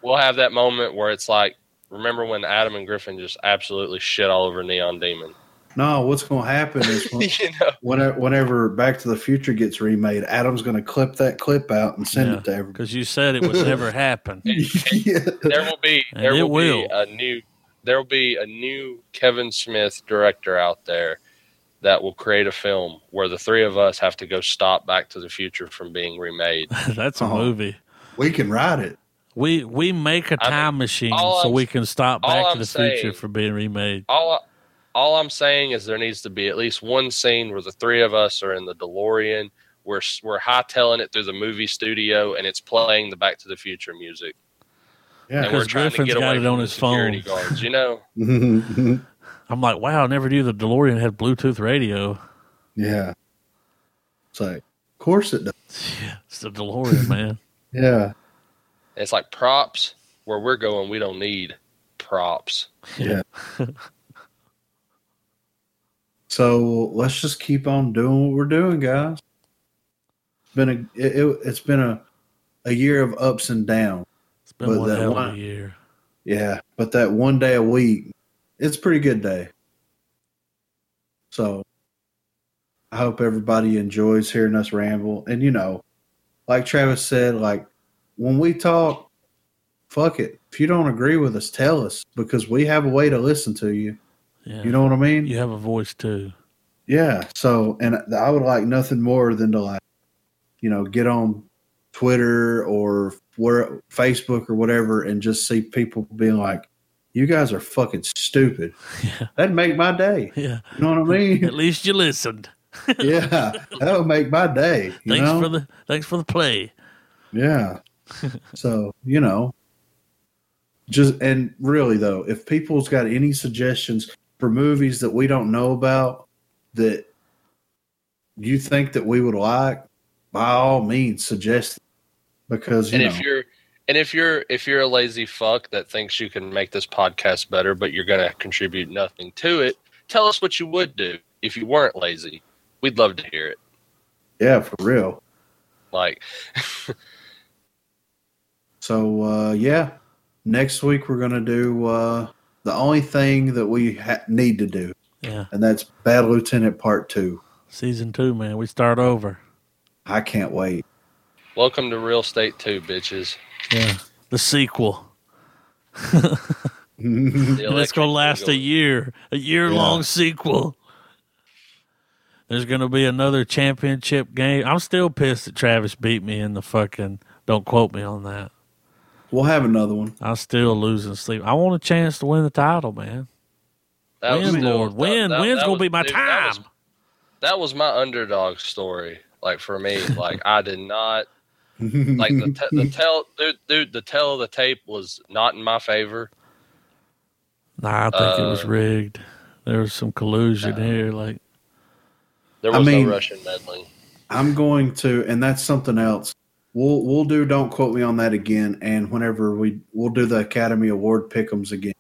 we'll have that moment where it's like, remember when Adam and Griffin just absolutely shit all over Neon Demon? No, what's going to happen is when, you know, whenever, whenever Back to the Future gets remade, Adam's going to clip that clip out and send Yeah. it to everybody. Because you said it would never happen. yeah. there will be there it will, will. be a new there will be a new Kevin Smith director out there that will create a film where the three of us have to go stop Back to the Future from being remade. That's a Oh. movie. We can write it. We we make a I mean, time machine so I'm- we can stop Back to I'm the Future from being remade. All all I'm saying is there needs to be at least one scene where the three of us are in the DeLorean. We're we're hightailing it through the movie studio and it's playing the Back to the Future music. Yeah. and we're Because trying to get got away it from on the his security phone. guards. You know, I'm like, wow, I never knew the DeLorean had Bluetooth radio. yeah. It's like, of course it does. Yeah, it's the DeLorean, man. Yeah. it's like props. Where we're going, we don't need props. Yeah. so let's just keep on doing what we're doing, guys. It's been a it, it, it's been a a year of ups and downs. Been But one that hell of one- a year. Yeah, but that one day a week, it's a pretty good day. So I hope everybody enjoys hearing us ramble. And you know, like Travis said, like when we talk, fuck it. If you don't agree with us, tell us because we have a way to listen to you. Yeah. You know what I mean? you have a voice too. Yeah. So, and I would like nothing more than to like, you know, get on Twitter or where Facebook or whatever and just see people being like, "You guys are fucking stupid." Yeah. That'd make my day. Yeah. You know what I mean? At least you listened. yeah, that would make my day. You Thanks know? for the thanks for the play. Yeah. so, you know, just and really though, if people's got any suggestions for movies that we don't know about that you think that we would like, by all means suggest. Because you and know if you're and if you're if you're a lazy fuck that thinks you can make this podcast better but you're going to contribute nothing to it tell us what you would do if you weren't lazy we'd love to hear it yeah, for real. like So uh yeah, next week we're gonna do uh the only thing that we ha- need to do, Yeah. and that's Bad Lieutenant Part Two. Season two, man. We start over. I can't wait. Welcome to real estate 2 bitches Yeah. The sequel. The it's gonna last a year. A year long sequel. There's gonna be another championship game. I'm still pissed that Travis beat me in the fucking don't quote me on that. We'll have another one. I'm still losing sleep. I want a chance to win the title, man. That was win, still- Lord. that- Win. that- Win's gonna be my dude, that was- time. that was my underdog story like for me like i did not like the, te- the tell dude, dude the tell of the tape was not in my favor Nah, I think it was Uh, rigged. There was some collusion no. here. Like There I was mean- no Russian meddling. I'm going to, and that's something else. We'll we'll do. Don't quote me on that again. And whenever we we'll do the Academy Award pickums again,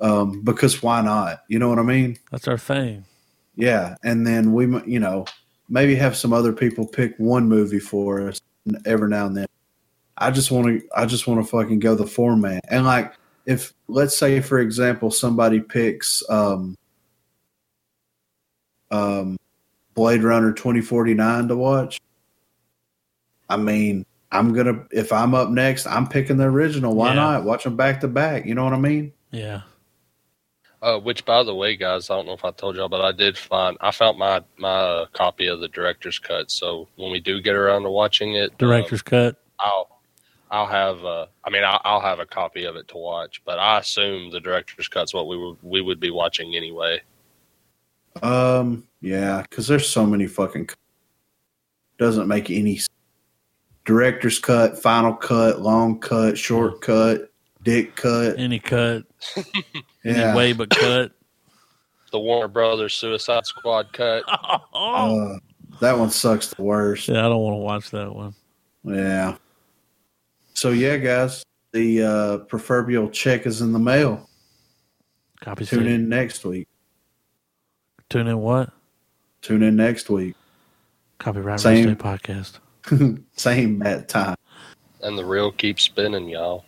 um, because why not? You know what I mean? That's our thing. Yeah. And then we, you know, maybe have some other people pick one movie for us every now and then. I just want to. I just want to fucking go the format. And like, if let's say for example, somebody picks um, um, Blade Runner twenty forty nine to watch. I mean, I'm gonna if I'm up next, I'm picking the original. Why Yeah. not watch them back to back? You know what I mean? Yeah. Uh, which, by the way, guys, I don't know if I told y'all, but I did find I found my my uh, copy of the director's cut. So when we do get around to watching it, um, Director's cut. I'll I'll have uh, I mean I'll, I'll have a copy of it to watch, but I assume the director's cut's what we would we would be watching anyway. Um, yeah, because there's so many fucking. Doesn't make any. s- Director's cut, final cut, long cut, short cut, dick cut. Any cut. Yeah. Any way but cut. The Warner Brothers Suicide Squad cut. Oh. Uh, that one sucks the worst. Yeah, I don't want to watch that one. Yeah. So yeah, guys, the uh, proverbial check is in the mail. Copy Tune state. in next week. Tune in what? Tune in next week. Copyright Same. State Podcast. Same at time. And the reel keeps spinning, y'all.